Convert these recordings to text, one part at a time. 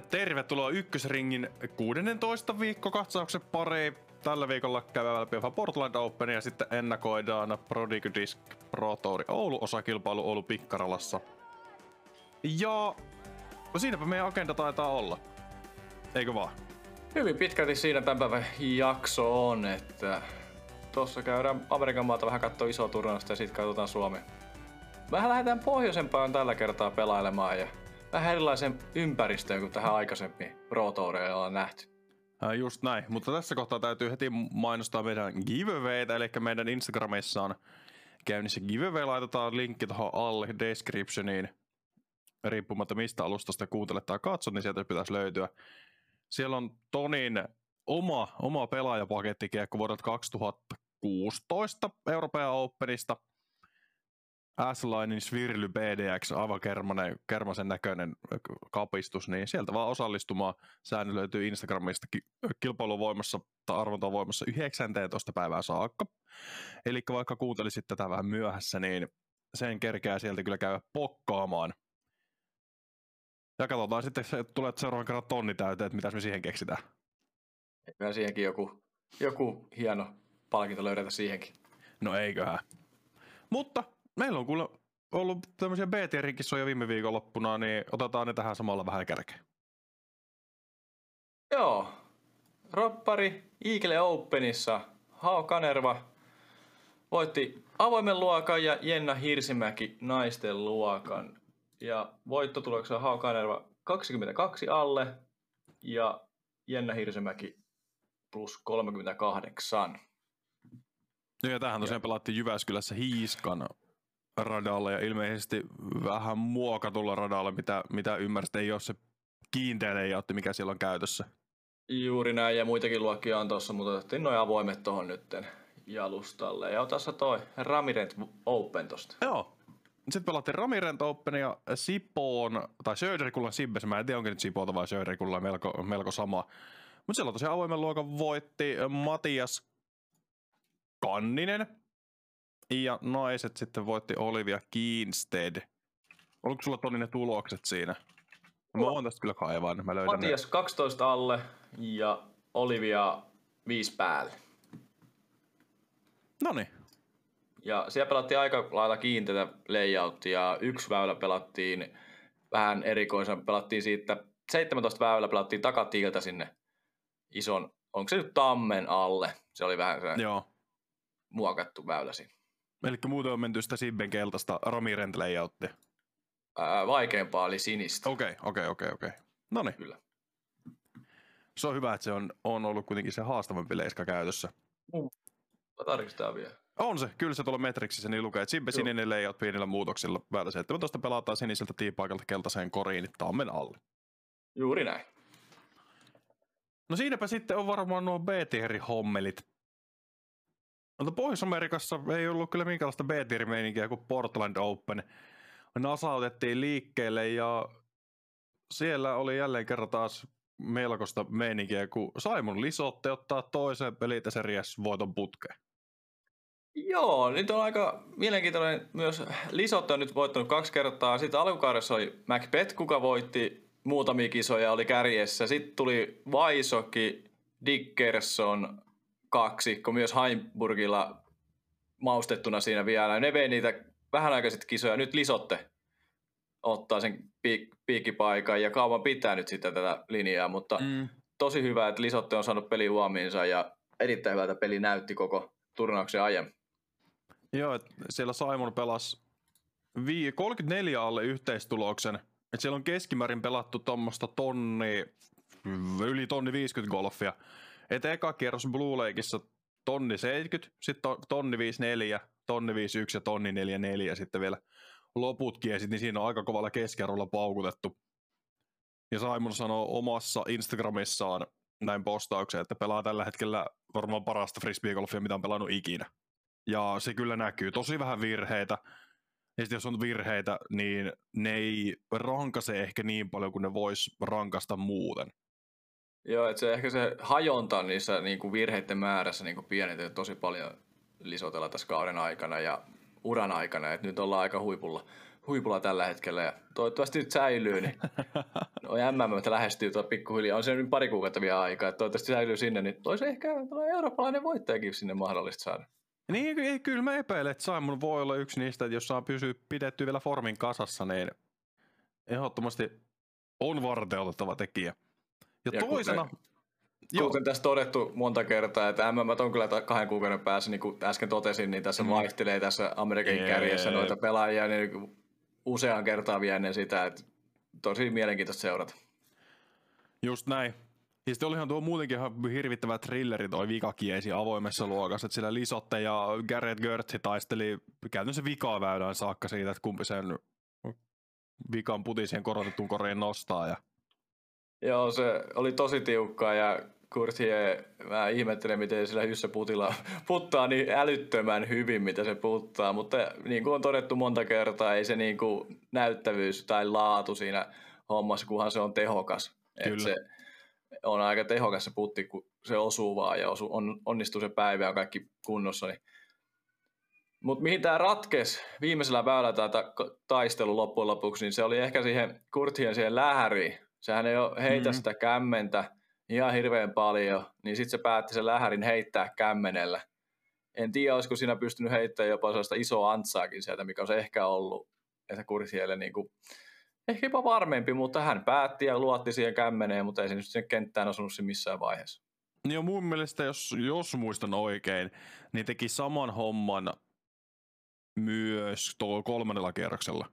Tervetuloa ykkösringin 16 viikkokatsauksen pariin. Tällä viikolla käydään läpi Portland Open ja sitten ennakoidaan Prodigy Disc Pro Tour Oulu osakilpailu Oulu Pikkaralassa. Ja siinäpä meidän agenda taitaa olla. Eikö vaan? Hyvin pitkälti siinä tämän päivän jakso on, että tuossa käydään Amerikan maata vähän katsoa isoa turnausta ja sitten katsotaan Suomi. Vähän lähdetään pohjoisempaan tällä kertaa pelailemaan ja vähän erilaisen ympäristöön kuin tähän aikaisemmin Pro Toureilla on nähty. Äh, just näin, mutta tässä kohtaa täytyy heti mainostaa meidän giveawayta, eli meidän Instagramissa on käynnissä giveaway, laitetaan linkki tuohon alle descriptioniin, riippumatta mistä alustasta kuuntelet tai katsot, niin sieltä pitäisi löytyä. Siellä on Tonin oma, oma pelaajapakettikiekko vuodelta 2016 Euroopan Openista – S-Linein Svirly BDX, aivan kermanen, kermasen näköinen kapistus, niin sieltä vaan osallistumaan. Säännö löytyy Instagramista kilpailuvoimassa tai arvontavoimassa 19. päivää saakka. Eli vaikka kuuntelisit tätä vähän myöhässä, niin sen kerkeää sieltä kyllä käydä pokkaamaan. Ja katsotaan sitten, että tulee seuraavan kerran tonni täyteen, että mitä me siihen keksitään. Eiköhän siihenkin joku, joku hieno palkinto löydetä siihenkin. No eiköhän. Mutta Meillä on kuule ollut tämmöisiä BT-rin kissoja viime viikonloppuna, niin otetaan ne tähän samalla vähän kärkeen. Joo. Roppari Eagle Openissa Hao Kanerva voitti avoimen luokan ja Jenna Hirsimäki naisten luokan. Ja voittotuloksena Hao Kanerva 22 alle ja Jenna Hirsimäki plus 38. Ja tähän tosiaan pelattiin Jyväskylässä Hiiskan radalla ja ilmeisesti vähän muokatulla radalla, mitä, mitä ymmärsit, ei ole se kiinteä layoutti, mikä siellä on käytössä. Juuri näin, ja muitakin luokkia on tuossa, mutta otettiin noin avoimet tuohon nytten jalustalle. Ja tässä toi Ramirent Open tosta. Joo. Sitten pelattiin Ramirent Open ja Sipoon, tai Söderikulla Sibbes, mä en tiedä onko nyt Sipoota vai Söderikulla melko, melko sama. Mutta siellä tosiaan avoimen luokan voitti Matias Kanninen, ja naiset sitten voitti Olivia Kiinstead. Oliko sulla Toni ne tulokset siinä? Mä voin tästä kyllä kaivaa, niin mä löydän Matias ne. 12 alle ja Olivia 5 päälle. No niin. Ja siellä pelattiin aika lailla kiinteitä layouttia. ja yksi väylä pelattiin vähän erikoisen. Pelattiin siitä 17 väylä pelattiin takatiiltä sinne ison, onko se nyt tammen alle? Se oli vähän se Joo. muokattu väylä siinä. Eli muuten on menty sitä Sibben keltaista Ramirent layouttia. Ää, vaikeampaa oli sinistä. Okei, okay, okei, okay, okei, okay, okei. No niin. Kyllä. Se on hyvä, että se on, on ollut kuitenkin se haastavampi leiska käytössä. Mm. Tarkistetaan vielä. On se, kyllä se tuolla Metrixissä niin lukee, että Sibbe sininen layout pienillä muutoksilla. Väylä 17 pelataan siniseltä tiipaikalta keltaiseen koriin, niin tammen alle. Juuri näin. No siinäpä sitten on varmaan nuo B-tieri-hommelit mutta Pohjois-Amerikassa ei ollut kyllä minkäänlaista b kuin Portland Open. NASA otettiin liikkeelle ja siellä oli jälleen kerran taas melkoista meininkiä, kun Simon Lisotte ottaa toisen Elite Series voiton putkeen. Joo, nyt on aika mielenkiintoinen myös. Lisotte on nyt voittanut kaksi kertaa. Sitten alkukaudessa oli Macbeth, kuka voitti muutamia kisoja, oli kärjessä. Sitten tuli Vaisoki, Dickerson, kaksikko myös Heimburgilla maustettuna siinä vielä. Ne vei niitä vähän aikaiset kisoja. Nyt Lisotte ottaa sen piik- piikkipaikan ja kauan pitää nyt sitä tätä linjaa, mutta mm. tosi hyvä, että Lisotte on saanut peli huomiinsa ja erittäin hyvältä peli näytti koko turnauksen ajan. Joo, että siellä Simon pelasi 34 alle yhteistuloksen. Että siellä on keskimäärin pelattu tuommoista tonni, yli tonni 50 golfia. Että eka kierros Blue Lakeissa tonni 70, sitten tonni 54, tonni 51 ja tonni 44 sitten vielä loputkin, ja sitten niin siinä on aika kovalla keskiarvolla paukutettu. Ja Simon sanoo omassa Instagramissaan näin postaukseen, että pelaa tällä hetkellä varmaan parasta frisbeegolfia, mitä on pelannut ikinä. Ja se kyllä näkyy. Tosi vähän virheitä. Ja sitten jos on virheitä, niin ne ei rankase ehkä niin paljon kuin ne vois rankasta muuten. Joo, että se ehkä se hajonta niissä niin kuin virheiden määrässä niin kuin pienentyy tosi paljon lisotella tässä kauden aikana ja uran aikana, että nyt ollaan aika huipulla, huipulla tällä hetkellä ja toivottavasti nyt säilyy, niin no MM lähestyy tuo pikkuhiljaa. On se nyt pari kuukautta vielä aikaa, että toivottavasti säilyy sinne, niin toisi ehkä eurooppalainen voittajakin sinne mahdollista saada. Niin, ei, kyllä mä epäilen, että Simon voi olla yksi niistä, että jos saa pysyä pidetty vielä formin kasassa, niin ehdottomasti on varteutettava tekijä. Ja, ja toisena... Kuten, joo. kuten tässä todettu monta kertaa, että MM on kyllä kahden kuukauden päässä, niin kuin äsken totesin, niin tässä mm. vaihtelee tässä Amerikan kärjessä noita pelaajia niin useaan kertaan vielä ennen sitä, että tosi mielenkiintoista seurata. Just näin. Ja sitten olihan tuo muutenkin ihan hirvittävä thrilleri toi vikakiesi avoimessa luokassa, että sillä Lisotte ja Garrett Gertzi taisteli käytännössä vikaväylään saakka siitä, että kumpi sen vikan putisien korotetun koriin nostaa. Ja... Joo, se oli tosi tiukkaa ja Kurtie, mä ihmettelen, miten sillä Hyssä putilla puttaa niin älyttömän hyvin, mitä se puttaa, mutta niin kuin on todettu monta kertaa, ei se niin kuin näyttävyys tai laatu siinä hommassa, kunhan se on tehokas. Kyllä. se on aika tehokas se putti, kun se osuu vaan ja osu, on, onnistuu se päivä ja kaikki kunnossa. Niin. Mutta mihin tämä ratkes viimeisellä väylällä tämä taistelu loppujen lopuksi, niin se oli ehkä siihen Kurtien siihen lähäriin. Sehän ei ole heitä mm-hmm. sitä kämmentä ihan hirveän paljon, niin sitten se päätti sen lähärin heittää kämmenellä. En tiedä, olisiko siinä pystynyt heittämään jopa sellaista isoa antsaakin sieltä, mikä se ehkä ollut, että Kurtielle niin kuin ehkä jopa varmempi, mutta hän päätti ja luotti siihen kämmeneen, mutta ei se nyt sinne kenttään osunut siinä missään vaiheessa. Niin mun mielestä, jos, jos muistan oikein, niin teki saman homman myös tuolla kolmannella kierroksella.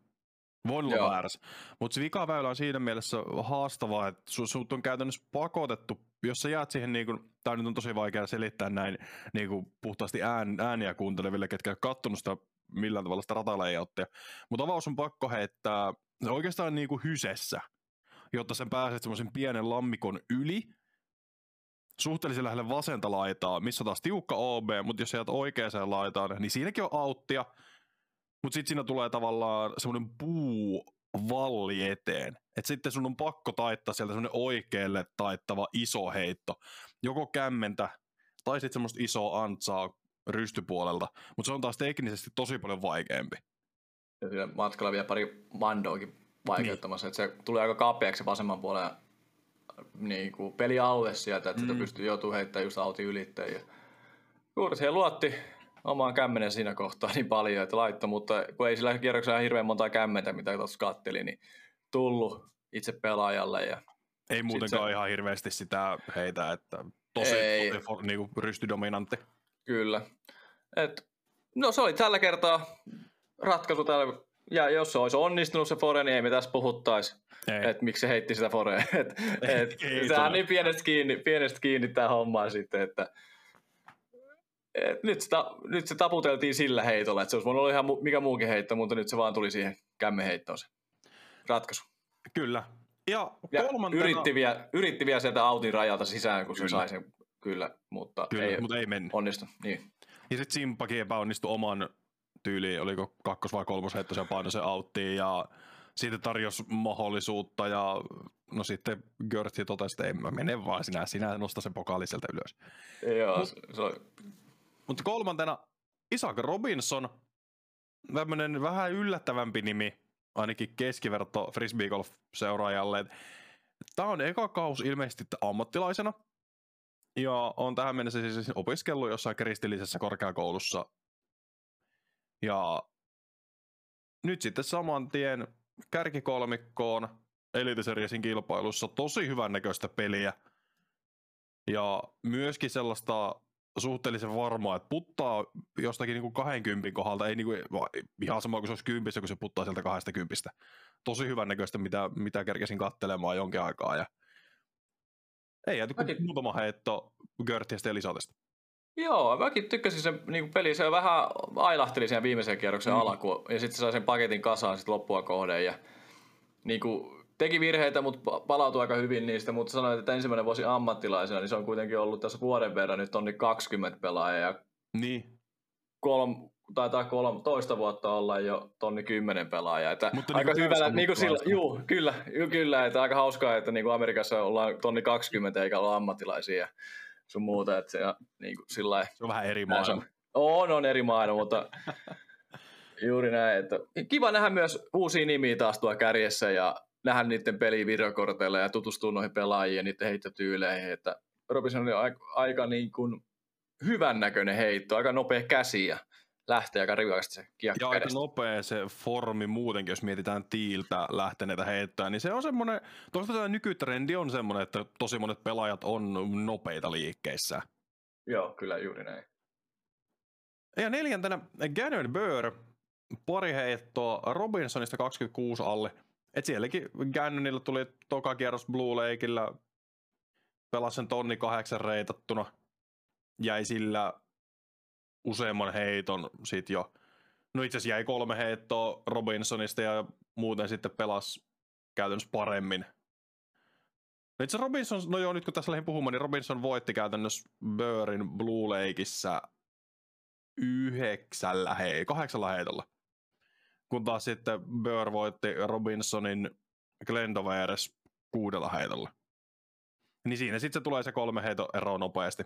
Voin olla väärässä. Mutta se vikaväylä on siinä mielessä haastavaa, että sut on käytännössä pakotettu, jos sä jäät siihen, niin kun, tämä nyt on tosi vaikea selittää näin niin kun puhtaasti ään, ääniä kuunteleville, ketkä on kattonut sitä millään tavalla sitä rataleijottia. Mutta avaus on pakko heittää oikeastaan niin kuin hysessä, jotta sen pääset semmoisen pienen lammikon yli, suhteellisen lähelle vasenta laitaa, missä on taas tiukka OB, mutta jos jäät oikeaan laitaan, niin siinäkin on auttia, mutta sitten siinä tulee tavallaan semmoinen puu valli eteen. Että sitten sun on pakko taittaa sieltä semmoinen oikealle taittava iso heitto. Joko kämmentä tai sitten semmoista isoa antsaa rystypuolelta. Mutta se on taas teknisesti tosi paljon vaikeampi. Ja siinä matkalla vielä pari mandoakin vaikeuttamassa. Niin. Että se tulee aika kapeaksi vasemman puolen niin kuin pelialue sieltä, että mm. sitä pystyy joutuu heittämään just auti ylitteen. Ja juuri se luotti omaan kämmenen siinä kohtaa niin paljon, että laittoi, mutta kun ei sillä kierroksella hirveän monta kämmentä, mitä tuossa katteli, niin tullut itse pelaajalle. Ja ei muutenkaan se... ihan hirveästi sitä heitä, että tosi, ei. tosi niin kuin rystydominantti. Kyllä. Et, no se oli tällä kertaa ratkaisu tällä, ja jos se olisi onnistunut se Fore, niin ei me tässä puhuttaisi. Että miksi se heitti sitä Forea. Et, et, tämä on niin pienestä kiinni, pienestä kiinni tämä homma sitten, että et nyt, sitä, nyt se taputeltiin sillä heitolla, että se olisi voinut olla ihan mikä muukin heitto, mutta nyt se vaan tuli siihen kämmeheittoon se ratkaisu. Kyllä. Ja, ja kolmantena... yritti, vielä, yritti vielä sieltä autin rajalta sisään, kun kyllä. se sai sen kyllä, mutta kyllä, ei, mutta ei mennyt. onnistu. Niin. Ja sitten Simpakin epäonnistui oman tyyliin, oliko kakkos- vai kolmosheitto, se painoi se auttiin ja siitä tarjosi mahdollisuutta ja no sitten Görtsi totesi, että ei mä mene vaan sinä, sinä nosta sen pokaali sieltä ylös. Joo, Mut, se oli... Mutta kolmantena Isaac Robinson, tämmöinen vähän yllättävämpi nimi, ainakin keskiverto frisbee golf seuraajalle. Tämä on eka kaus ilmeisesti ammattilaisena, ja on tähän mennessä siis opiskellut jossain kristillisessä korkeakoulussa ja nyt sitten saman tien kärkikolmikkoon Elite Seriesin kilpailussa tosi hyvän näköistä peliä. Ja myöskin sellaista suhteellisen varmaa, että puttaa jostakin niin kuin 20 kohdalta, ei niin kuin, ihan sama kuin se olisi kympissä, kun se puttaa sieltä 20. Tosi hyvän näköistä, mitä, mitä kerkesin kattelemaan jonkin aikaa. Ja ei jääty kuin muutama heitto Görttiästä ja Lisatesta. Joo, mäkin tykkäsin sen niin peli. Se vähän ailahteli sen viimeisen kierroksen mm. alkuun ja sitten sai sen paketin kasaan sit loppua kohden. Ja, niin kuin, teki virheitä, mutta palautui aika hyvin niistä, mutta sanoit, että ensimmäinen vuosi ammattilaisena, niin se on kuitenkin ollut tässä vuoden verran nyt tonni 20 pelaajaa. Ja niin. Kolm, taitaa kolme, toista vuotta olla jo tonni kymmenen pelaajaa. Että Mutta aika niin hyvällä, niin kuin sillä, juu, kyllä, juu, kyllä, että aika hauskaa, että niin kuin Amerikassa ollaan tonni 20 eikä olla ammattilaisia sun muuta. Että se, ja, niin kuin, sillä se on vähän eri maailma. On, on eri maailma, mutta Juuri näin. Että kiva nähdä myös uusia nimiä taas tuolla kärjessä ja nähdä niiden peliä videokorteilla ja tutustua noihin pelaajiin ja niiden heittotyyleihin. Että Robinson oli aika, aika niin kuin hyvän näköinen heitto, aika nopea käsi ja lähtee aika rivakasti se kiekko Ja aika nopea se formi muutenkin, jos mietitään tiiltä lähteneitä heittää, niin se on semmoinen, tuosta tämä nykytrendi on semmoinen, että tosi monet pelaajat on nopeita liikkeissä. Joo, kyllä juuri näin. Ja neljäntenä Gannon Burr, pari heittoa Robinsonista 26 alle. Et sielläkin Gannonilla tuli toka kierros Blue Lakeillä, pelasi sen tonni kahdeksan reitattuna, jäi sillä useamman heiton sit jo. No itse asiassa jäi kolme heittoa Robinsonista ja muuten sitten pelasi käytännössä paremmin. No itse Robinson, no joo, nyt kun tässä lähdin puhumaan, niin Robinson voitti käytännössä Burrin Blue Lakeissa yhdeksällä hei, kahdeksalla heitolla. Kun taas sitten Burr voitti Robinsonin Glendoveres kuudella heitolla. Niin siinä sitten se tulee se kolme heito ero nopeasti.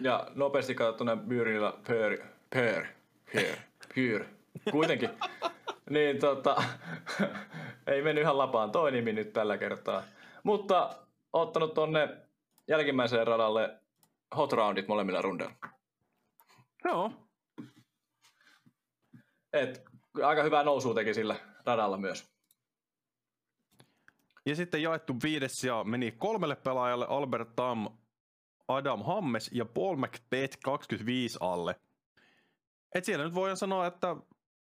Ja nopeasti katsottuna Byrillä pör, pör, pör, pyr, kuitenkin. niin tota, ei mennyt ihan lapaan toi nimi nyt tällä kertaa. Mutta ottanut tonne jälkimmäiseen radalle hot roundit molemmilla rundeilla. Joo. Et aika hyvää nousua teki sillä radalla myös. Ja sitten jaettu viides ja meni kolmelle pelaajalle Albert Tam, Adam Hammes ja Paul McBeth 25 alle. Et siellä nyt voidaan sanoa, että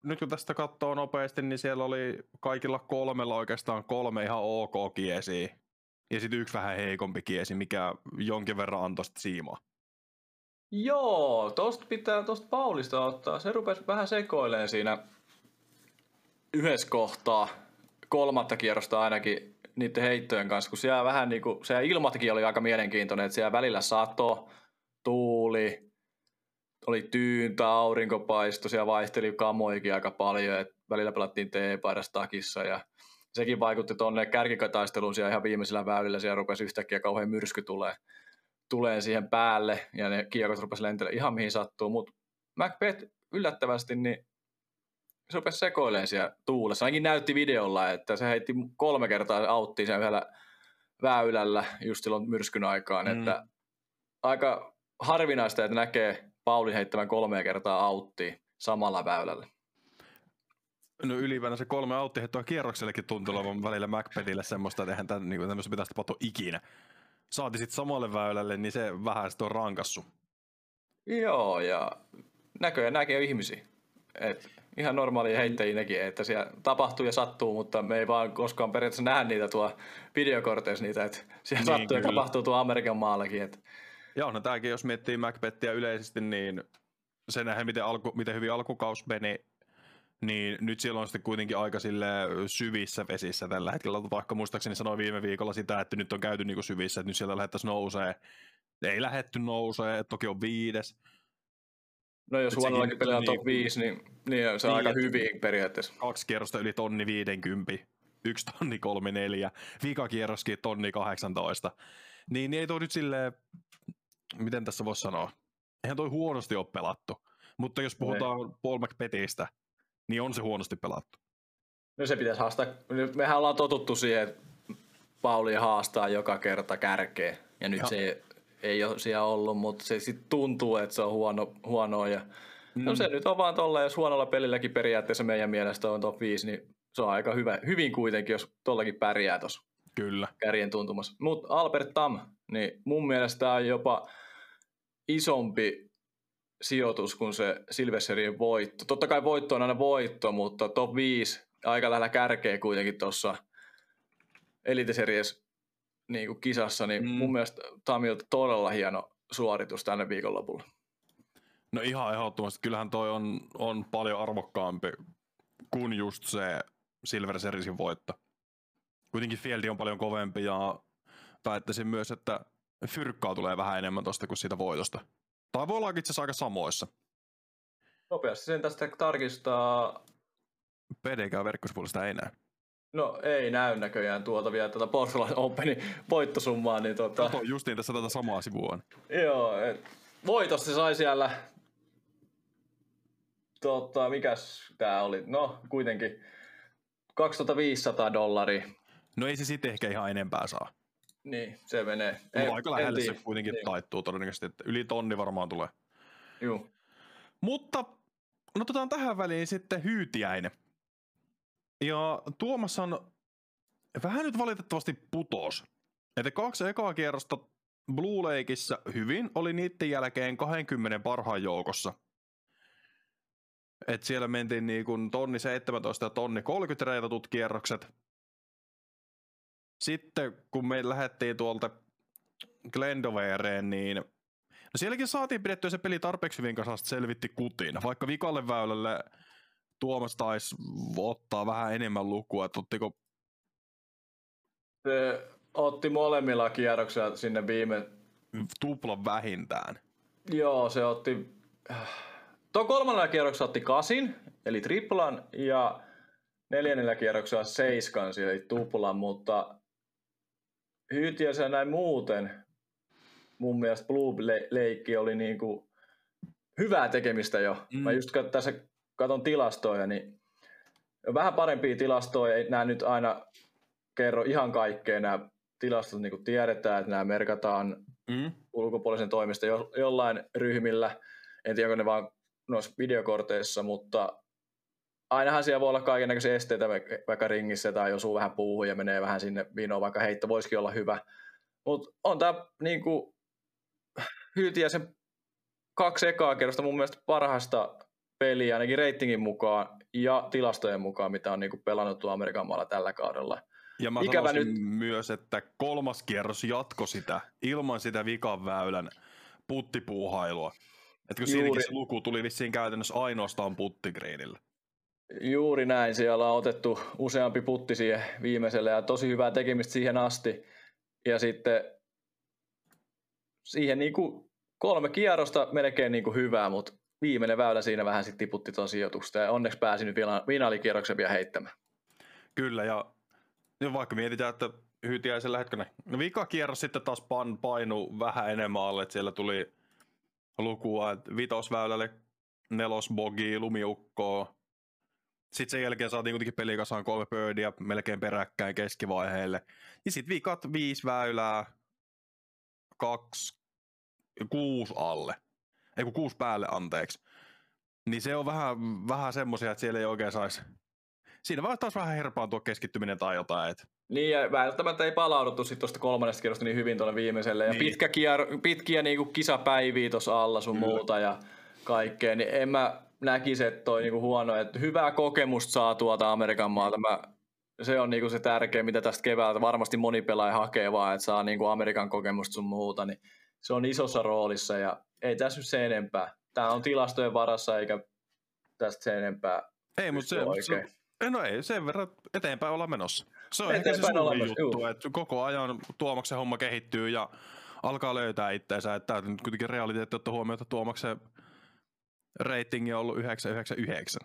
nyt kun tästä katsoo nopeasti, niin siellä oli kaikilla kolmella oikeastaan kolme ihan ok kiesiä. Ja sitten yksi vähän heikompi kiesi, mikä jonkin verran antoi siimaa. Joo, tosta pitää tosta Paulista ottaa. Se rupesi vähän sekoileen siinä yhdessä kohtaa, kolmatta kierrosta ainakin niiden heittojen kanssa, kun siellä vähän niin kuin, siellä ilmatkin oli aika mielenkiintoinen, että siellä välillä sato, tuuli, oli tyyntä, aurinkopaisto, siellä vaihteli kamoikin aika paljon, että välillä pelattiin T-paidassa takissa ja sekin vaikutti tuonne kärkikataisteluun siellä ihan viimeisillä väylillä, siellä rupesi yhtäkkiä kauhean myrsky tulee, tulee siihen päälle ja ne kiekot rupesi lentelemään ihan mihin sattuu, mutta Macbeth yllättävästi niin se rupesi sekoilemaan siellä tuulessa. Ainakin näytti videolla, että se heitti kolme kertaa auttiin sen yhdellä väylällä just silloin myrskyn aikaan. Mm. Että aika harvinaista, että näkee Paulin heittävän kolme kertaa auttiin samalla väylällä. No ylipäänsä se kolme auttiheittoa kierroksellekin tuntuu olevan välillä Macbethille semmoista, että eihän tämän, niin tämmöistä pitäisi tapahtua ikinä. Saati sitten samalle väylälle, niin se vähän sitten on rankassu. Joo, ja näköjään näkee ihmisiä. Et ihan normaali heittäjiä nekin, että siellä tapahtuu ja sattuu, mutta me ei vaan koskaan periaatteessa nähdä niitä tuo videokorteissa niitä, että siellä niin, sattuu kyllä. ja tapahtuu tuo Amerikan maallakin. Että. Joo, no tämäkin, jos miettii Macbethia yleisesti, niin se nähdään, miten, alku, miten hyvin alkukaus meni, niin nyt siellä on sitten kuitenkin aika sille syvissä vesissä tällä hetkellä. Vaikka muistaakseni sanoi viime viikolla sitä, että nyt on käyty niin kuin syvissä, että nyt sieltä lähdettäisiin nousee. Ei lähetty nousee, toki on viides, No jos huonollakin pelaa top 5, niin, niin se on niin, aika hyvin periaatteessa. Kaksi kierrosta yli tonni 50, yksi tonni 34, vika kierroskin tonni 18. Niin, niin ei toi nyt silleen, miten tässä voisi sanoa, eihän toi huonosti ole pelattu. Mutta jos puhutaan ei. Paul McPetistä, niin on se huonosti pelattu. No se pitäisi haastaa, mehän ollaan totuttu siihen, että Pauli haastaa joka kerta kärkeä, ja nyt ja. se ei ole siellä ollut, mutta se sitten tuntuu, että se on huono, huonoa. Ja, mm. No se nyt on vaan tolla, jos huonolla pelilläkin periaatteessa meidän mielestä on top 5, niin se on aika hyvä, hyvin kuitenkin, jos tollakin pärjää tuossa. Kyllä. Kärjen tuntumassa. Mutta Albert Tam, niin mun mielestä on jopa isompi sijoitus kuin se Silvesterien voitto. Totta kai voitto on aina voitto, mutta top 5 aika lähellä kärkeä kuitenkin tuossa Elite Series niin kuin kisassa, niin mm. mun mielestä Tamilta todella hieno suoritus tänne viikonlopulla. No ihan ehdottomasti. Kyllähän toi on, on paljon arvokkaampi kuin just se Silver Seriesin voitto. Kuitenkin Fieldi on paljon kovempi ja väittäisin myös, että fyrkkaa tulee vähän enemmän tosta kuin siitä voitosta. Tai voi olla itse asiassa aika samoissa. Nopeasti sen tästä tarkistaa. PDK-verkkosivuilla ei näy. No ei näy näköjään tuota vielä tätä Portland Openin voittosummaa. Niin tota... Kato justiin tässä tätä samaa sivua. Joo, et voitosta sai siellä tota, mikäs tää oli? No, kuitenkin 2500 dollaria. No ei se sitten ehkä ihan enempää saa. Niin, se menee. Mulla aika lähelle se kuitenkin niin. taittuu todennäköisesti, että yli tonni varmaan tulee. Joo. Mutta no otetaan tähän väliin sitten hyytiäinen. Ja Tuomas on vähän nyt valitettavasti putos. Että kaksi ekaa kierrosta Blue Lakeissa hyvin oli niiden jälkeen 20 parhaan joukossa. Et siellä mentiin niin kuin tonni 17 ja tonni 30 reitatut kierrokset. Sitten kun me lähdettiin tuolta Glendovereen, niin no sielläkin saatiin pidettyä se peli tarpeeksi hyvin kanssa, selvitti kutin. Vaikka vikalle väylälle Tuomas taisi ottaa vähän enemmän lukua, että ottiko... Se otti molemmilla kierroksilla sinne viime... Tuplan vähintään. Joo, se otti... Tuo kolmannella kierroksella otti kasin, eli triplan, ja neljännellä kierroksella seiskan, eli tuplan, mutta Hyytiössä näin muuten mun mielestä Blue Leikki oli niinku hyvää tekemistä jo. Mm. Mä just tässä katon tilastoja, niin vähän parempia tilastoja, ei nämä nyt aina kerro ihan kaikkea, nämä tilastot niin kuin tiedetään, että nämä merkataan mm. ulkopuolisen toimesta jo, jollain ryhmillä, en tiedä onko ne vaan noissa videokorteissa, mutta ainahan siellä voi olla kaikenlaisia esteitä vaikka ringissä tai osuu vähän puuhun ja menee vähän sinne vinoon, vaikka heitto voisikin olla hyvä. Mutta on tämä niin kuin, hyytiä sen kaksi ekaa kerrosta mun mielestä parhaista peliä ainakin reitingin mukaan ja tilastojen mukaan, mitä on niin kuin pelannut tuo Amerikan maalla tällä kaudella. Ja mä Ikävä nyt... myös, että kolmas kierros jatko sitä ilman sitä vikan väylän puttipuuhailua. Että kun Juuri... se luku tuli vissiin käytännössä ainoastaan puttigriinillä. Juuri näin, siellä on otettu useampi putti siihen viimeiselle ja tosi hyvää tekemistä siihen asti. Ja sitten siihen niin kuin kolme kierrosta melkein niin kuin hyvää, mutta viimeinen väylä siinä vähän sitten tiputti tuon sijoitusta ja onneksi pääsi nyt finaalikierroksen vielä heittämään. Kyllä ja, ja vaikka mietitään, että hytiäisellä hetkellä. No vika kierros sitten taas pan, painu vähän enemmän alle, että siellä tuli lukua, että vitosväylälle nelosbogi, lumiukkoa, sitten sen jälkeen saatiin kuitenkin pelikasaan kolme birdia melkein peräkkäin keskivaiheelle. Ja sitten vikat viisi väylää, kaksi, kuusi alle. Ei kun kuusi päälle, anteeksi. Niin se on vähän, vähän semmoisia, että siellä ei oikein saisi... Siinä vaan taas vähän herpaantua keskittyminen tai jotain. Et... Niin, ja välttämättä ei palauduttu sitten tuosta kolmannesta kierrosta niin hyvin tuonne viimeiselle. Ja niin. pitkä kier, pitkiä niinku kisapäiviä tuossa alla sun Kyllä. muuta ja kaikkea. Niin en mä, näkisi, että toi niinku huono, että hyvää kokemusta saa tuolta Amerikan maalta. Mä, se on niinku se tärkeä, mitä tästä keväältä varmasti moni pelaaja hakee vaan, että saa niinku Amerikan kokemusta sun muuta, niin se on isossa roolissa ja ei tässä nyt se enempää. Tämä on tilastojen varassa eikä tästä se enempää. Ei, mutta se, oikein. se, no ei, sen verran eteenpäin olla menossa. Se on ehkä se suurin juttu, että koko ajan Tuomaksen homma kehittyy ja alkaa löytää itseensä, että nyt kuitenkin realiteetti ottaa huomioon, että Tuomaksen ratingi on ollut 999.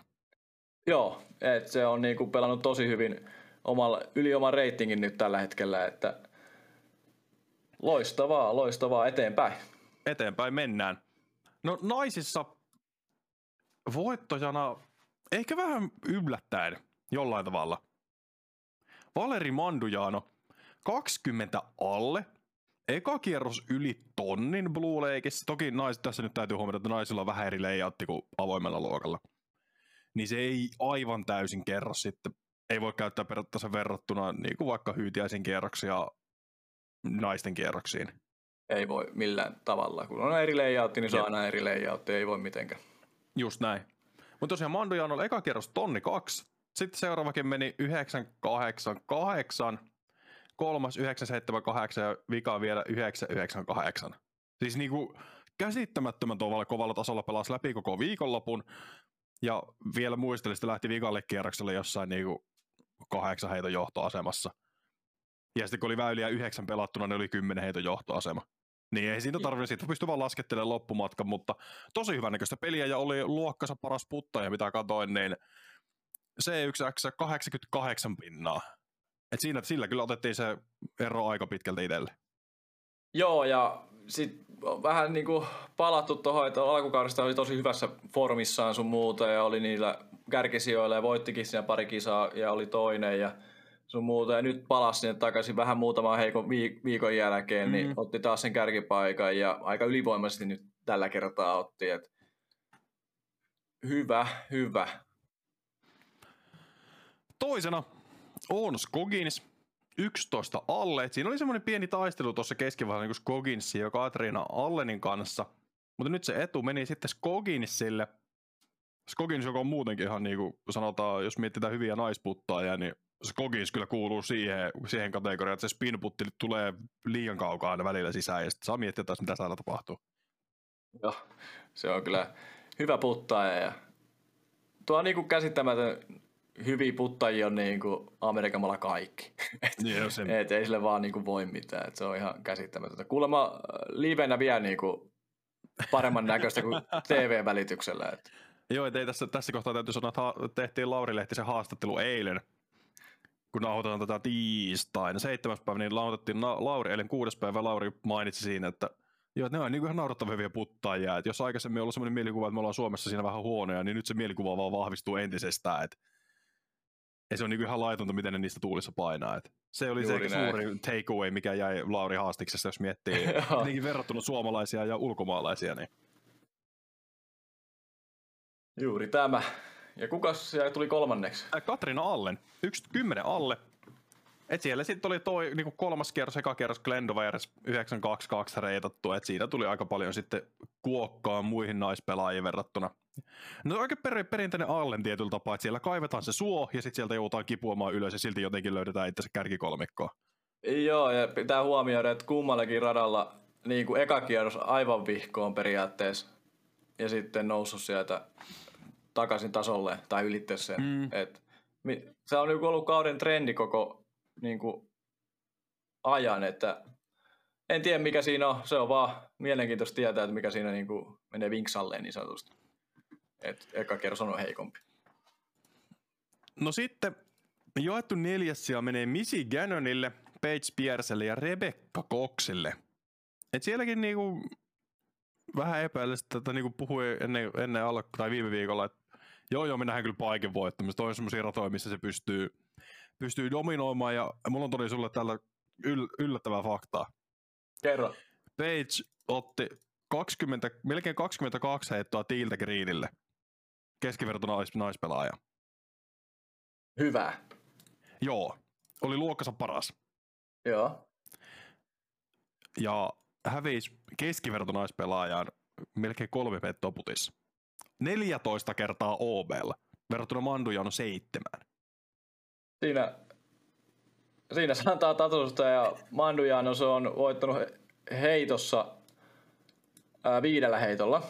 Joo, et se on niinku pelannut tosi hyvin omalla, yli oman reitingin nyt tällä hetkellä, että loistavaa, loistavaa, eteenpäin. Eteenpäin mennään. No naisissa voittojana ehkä vähän yllättäen jollain tavalla. Valeri Mandujano 20 alle eka kierros yli tonnin Blue Lakeissa. Toki nais, tässä nyt täytyy huomata, että naisilla on vähän eri layoutti kuin avoimella luokalla. Niin se ei aivan täysin kerro sitten. Ei voi käyttää periaatteessa verrattuna niin kuin vaikka hyytiäisen kierroksia naisten kierroksiin. Ei voi millään tavalla. Kun on eri layoutti, niin se on aina eri layoutti. Ei voi mitenkään. Just näin. Mutta tosiaan Mandojan oli eka kierros tonni kaksi. Sitten seuraavakin meni 988 kolmas 978 ja vika vielä 998. Siis niinku käsittämättömän tovalla kovalla tasolla pelasi läpi koko viikonlopun. Ja vielä muistelin, että lähti vikalle kierrokselle jossain niinku kahdeksan heiton johtoasemassa. Ja sitten kun oli väyliä yhdeksän pelattuna, niin oli kymmenen heiton johtoasema. Niin ei siitä tarvinnut, siitä pystyi vaan laskettelemaan loppumatkan, mutta tosi hyvän näköistä peliä ja oli luokkansa paras puttaja, mitä katoin, niin C1X 88 pinnaa. Et siinä, sillä kyllä otettiin se ero aika pitkältä itselle. Joo, ja sit vähän niin kuin palattu tuohon, että alkukaudesta oli tosi hyvässä formissaan sun muuta ja oli niillä kärkisijoilla ja voittikin siinä pari kisaa ja oli toinen ja sun muuta. Ja nyt palasi sinne takaisin vähän muutaman heikon viikon jälkeen, niin mm. niin otti taas sen kärkipaikan ja aika ylivoimaisesti nyt tällä kertaa otti. Et hyvä, hyvä. Toisena on Skogins 11 alle. Et siinä oli semmoinen pieni taistelu tuossa keskivaiheessa niin Skoginsin ja Katriina Allenin kanssa. Mutta nyt se etu meni sitten Skoginsille. Skogins, joka on muutenkin ihan niin kuin sanotaan, jos mietitään hyviä naisputtajia, niin Skogins kyllä kuuluu siihen, siihen kategoriaan, että se spinputti tulee liian kaukaa aina välillä sisään ja sitten saa miettiä taas, mitä täällä tapahtuu. Joo, se on kyllä hyvä puttaja ja tuo on niin kuin käsittämätön hyviä puttajia on niin kuin Amerikamalla kaikki. et, yeah, sen. et ei sille vaan niin kuin voi mitään. Et se on ihan käsittämätöntä. Kuulemma äh, livenä vielä niin kuin paremman näköistä kuin TV-välityksellä. Et. Joo, et ei tässä, tässä kohtaa täytyy sanoa, että tehtiin Lauri Lehtisen haastattelu eilen, kun nauhoitetaan tätä tiistaina. Seitsemäs päivä, niin lautettiin Lauri, eilen kuudes päivä Lauri mainitsi siinä, että Joo, ne on niin ihan naurattavia puttaajia. Et jos aikaisemmin on ollut sellainen mielikuva, että me ollaan Suomessa siinä vähän huonoja, niin nyt se mielikuva vaan vahvistuu entisestään. Et ja se on niinku ihan laitonta, miten ne niistä tuulissa painaa. Et se oli Juuri se näin. suuri takeaway, mikä jäi Lauri Haastiksesta, jos miettii verrattuna suomalaisia ja ulkomaalaisia. Niin. Juuri tämä. Ja kukas siellä tuli kolmanneksi? Katrina Allen. Yksi kymmenen alle. Et siellä sitten oli toi niinku kolmas kierros, eka kierros Glendovers 922 reitattu, että siitä tuli aika paljon sitten kuokkaa muihin naispelaajiin verrattuna. No aika per, perinteinen Allen tietyllä tapaa, että siellä kaivetaan se suo ja sitten sieltä joudutaan kipuamaan ylös ja silti jotenkin löydetään itse kärkikolmikkoa. Joo, ja pitää huomioida, että kummallakin radalla niin kuin eka kierros aivan vihkoon periaatteessa ja sitten noussut sieltä takaisin tasolle tai ylittää sen. Mm. Et, se on niinku ollut kauden trendi koko niin kuin, ajan, että en tiedä mikä siinä on, se on vaan mielenkiintoista tietää, että mikä siinä niin kuin, menee vinksalleen niin sanotusti. Et eka kerros on heikompi. No sitten jaettu neljäs sija menee Missy Gannonille, Paige Piercelle ja Rebecca Coxille. Et sielläkin niinku vähän epäilystä, että niinku puhui ennen, ennen alku, tai viime viikolla, että joo joo, me nähdään kyllä paikin voittamista. Toi on semmoisia ratoja, missä se pystyy, pystyy dominoimaan, ja mulla on tuli sulle tällä yl, yllättävää faktaa. Kerro. Page otti 20, melkein 22 heittoa Tiiltä Greenille keskivertona nais, naispelaaja. Hyvä. Joo, oli luokkansa paras. Joo. Ja hävisi keskiverto naispelaajaan melkein kolme pettoa putissa. 14 kertaa OBL, verrattuna Mandujan seitsemän. Siinä, siinä se antaa tatusta ja Mandujano se on voittanut heitossa ää, viidellä heitolla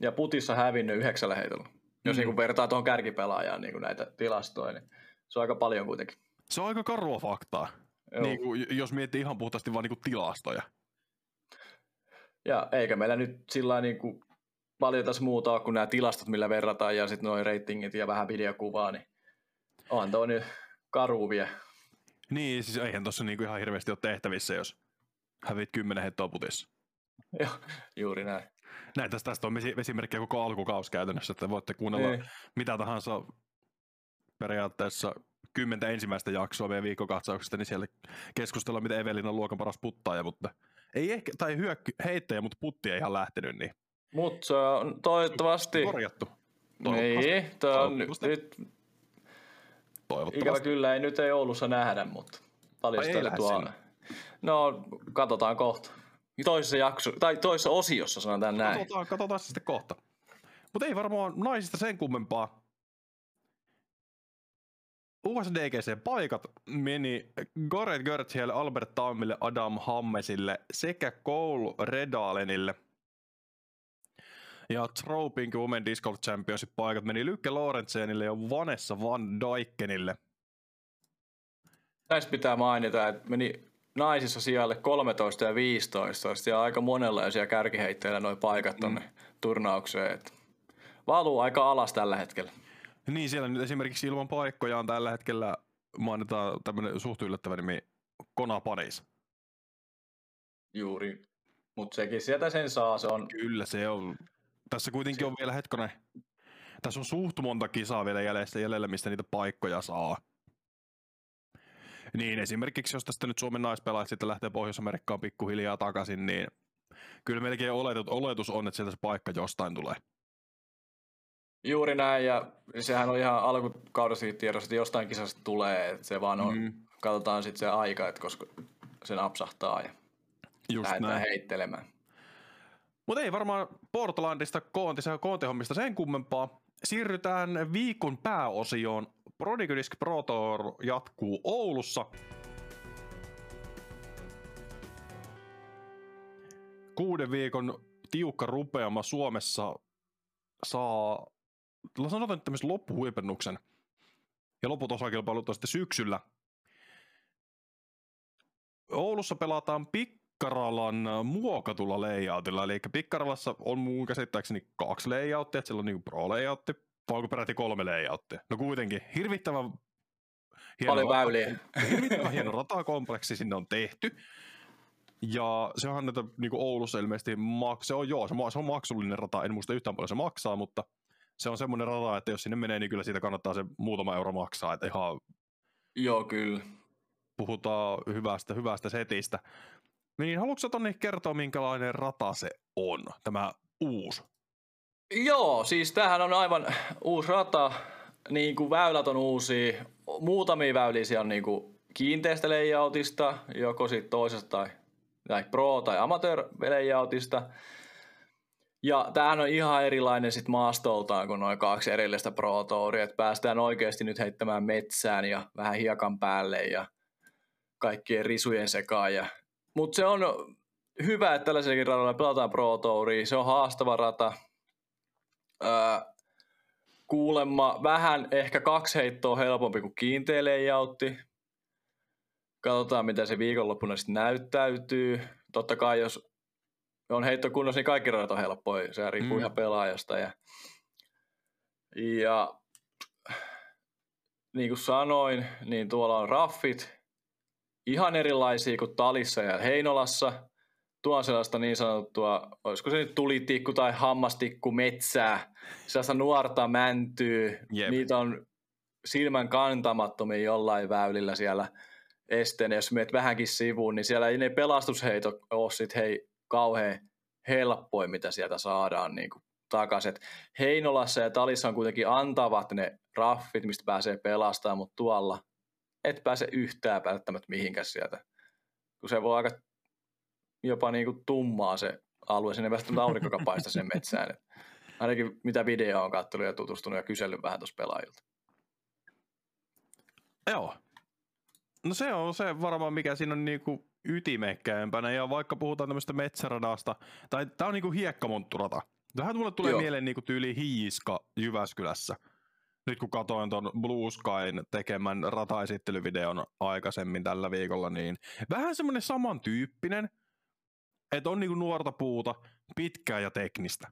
ja putissa hävinnyt yhdeksällä heitolla. Jos mm. niin kuin vertaa tuohon kärkipelaajaan niin kuin näitä tilastoja, niin se on aika paljon kuitenkin. Se on aika karua faktaa, niin kuin, jos miettii ihan puhtaasti vaan niin kuin tilastoja. Ja eikä meillä nyt sillä niin kuin paljon tässä muuta ole kuin nämä tilastot, millä verrataan, ja sitten noin ratingit ja vähän videokuvaa, niin on tuo nyt karuvia. Niin, siis eihän tuossa niinku ihan hirveästi ole tehtävissä, jos hävit kymmenen hettoa putissa. Joo, juuri näin näin tästä, tästä on esimerkkejä koko alkukaus käytännössä, että voitte kuunnella Ei. mitä tahansa periaatteessa kymmentä ensimmäistä jaksoa meidän viikkokatsauksesta, niin siellä keskustellaan, miten Evelina on luokan paras puttaaja, mutta ei ehkä, tai hyökky, heittäjä, mutta putti ei ihan lähtenyt, niin. Mutta se on toivottavasti... Korjattu. Niin, tämä on nyt... Toivottavasti. Ikävä kyllä ei nyt ei Oulussa nähdä, mutta paljon sitä tuo No, katsotaan kohta. Toisessa jakso, tai toisessa osiossa sanotaan näin. Katsotaan, katsotaan sitten kohta. Mutta ei varmaan naisista sen kummempaa. USDGC-paikat meni Gareth Gertsielle, Albert Tammille, Adam Hammesille sekä Cole Redalenille. Ja Tropink Women Disc Golf Championship paikat meni Lykke Lorentsenille ja Vanessa Van Dijkenille. Näistä pitää mainita, että meni naisissa sijalle 13 ja 15. Ja aika monenlaisia kärkiheittäjillä noin paikat tonne mm. turnaukseen. Et valuu aika alas tällä hetkellä. Niin, siellä nyt esimerkiksi ilman paikkoja on tällä hetkellä mainitaan tämmöinen suht yllättävä nimi Kona Paris. Juuri. Mutta sekin sieltä sen saa, se on... Kyllä se on. Tässä kuitenkin on vielä hetkonen. Tässä on suht monta kisaa vielä jäljellä, jäljellä mistä niitä paikkoja saa. Niin, esimerkiksi jos tästä nyt Suomen naispelaajat sitten lähtee Pohjois-Amerikkaan pikkuhiljaa takaisin, niin kyllä melkein oletus, oletus on, että sieltä se paikka jostain tulee. Juuri näin, ja sehän on ihan alkukaudessa tiedossa, että jostain kisasta tulee, että se vaan on, mm. katsotaan sitten se aika, että koska se napsahtaa ja Just lähdetään näin. heittelemään. Mutta ei varmaan Portlandista koontisa ja koontihommista sen kummempaa. Siirrytään viikon pääosioon. Prodigy Disc Pro Tour jatkuu Oulussa. Kuuden viikon tiukka rupeama Suomessa saa sanotaan nyt loppuhuipennuksen ja loput osakilpailut on sitten syksyllä. Oulussa pelataan Pikkaralan muokatulla layoutilla, eli Pikkaralassa on mun käsittääkseni kaksi layouttia, että siellä on niin pro layoutti, vai onko peräti kolme layouttia? No kuitenkin, hirvittävän hieno, Paljon väyliä. Hirvittävän hieno ratakompleksi sinne on tehty. Ja se on näitä niin Oulussa ilmeisesti, mak- se on joo, se on maksullinen rata, en muista yhtään paljon se maksaa, mutta se on semmoinen rata, että jos sinne menee, niin kyllä siitä kannattaa se muutama euro maksaa, että ihan... Joo, kyllä. Puhutaan hyvästä, hyvästä setistä. Niin haluatko Toni kertoa, minkälainen rata se on, tämä uusi? Joo, siis tämähän on aivan uusi rata. Niin kuin väylät on uusia. Muutamia väyliä siellä on niin kuin kiinteästä layoutista, joko siitä toisesta tai, tai pro- tai amateur layoutista. Ja tämähän on ihan erilainen sit maastoltaan kuin noin kaksi erillistä Pro että päästään oikeasti nyt heittämään metsään ja vähän hiekan päälle ja kaikkien risujen sekaan. Ja... Mutta se on hyvä, että tällaisellakin radalla pelataan Pro Touria. Se on haastava rata. Öö, kuulemma vähän ehkä kaksi heittoa helpompi kuin kiinteä layoutti. Katsotaan, mitä se viikonloppuna sitten näyttäytyy. Totta kai, jos on heittokunnossa, niin kaikki radat on helppoja. Se riippuu mm. ihan pelaajasta. Ja, ja niin kuin sanoin, niin tuolla on raffit ihan erilaisia kuin Talissa ja Heinolassa. Tuo on sellaista niin sanottua, olisiko se nyt tulitikku tai hammastikku metsää, sellaista nuorta mäntyy. Jep. Niitä on silmän kantamattomia jollain väylillä siellä esteen. Jos menet vähänkin sivuun, niin siellä ei ne pelastusheitot ole sit, hei, kauhean helppoin, mitä sieltä saadaan niin kuin takaisin. Heinolassa ja Talissa on kuitenkin antavat ne raffit, mistä pääsee pelastamaan, mutta tuolla et pääse yhtään välttämättä mihinkään sieltä. Kun se voi aika jopa niin kuin tummaa se alue, sinne välttämättä aurinkokaan paista sen metsään. Et ainakin mitä videoa on katsonut ja tutustunut ja kysellyt vähän tuossa pelaajilta. Joo. No se on se varmaan, mikä siinä on niinku ytimekkäämpänä. Ja vaikka puhutaan tämmöistä metsäradasta, tai tää on niinku hiekkamontturata. Tähän mulle tulee Joo. mieleen niinku tyyli Hiiska Jyväskylässä. Nyt kun katsoin ton Blue Skyn tekemän rataesittelyvideon aikaisemmin tällä viikolla, niin vähän semmoinen samantyyppinen, että on niinku nuorta puuta, pitkää ja teknistä.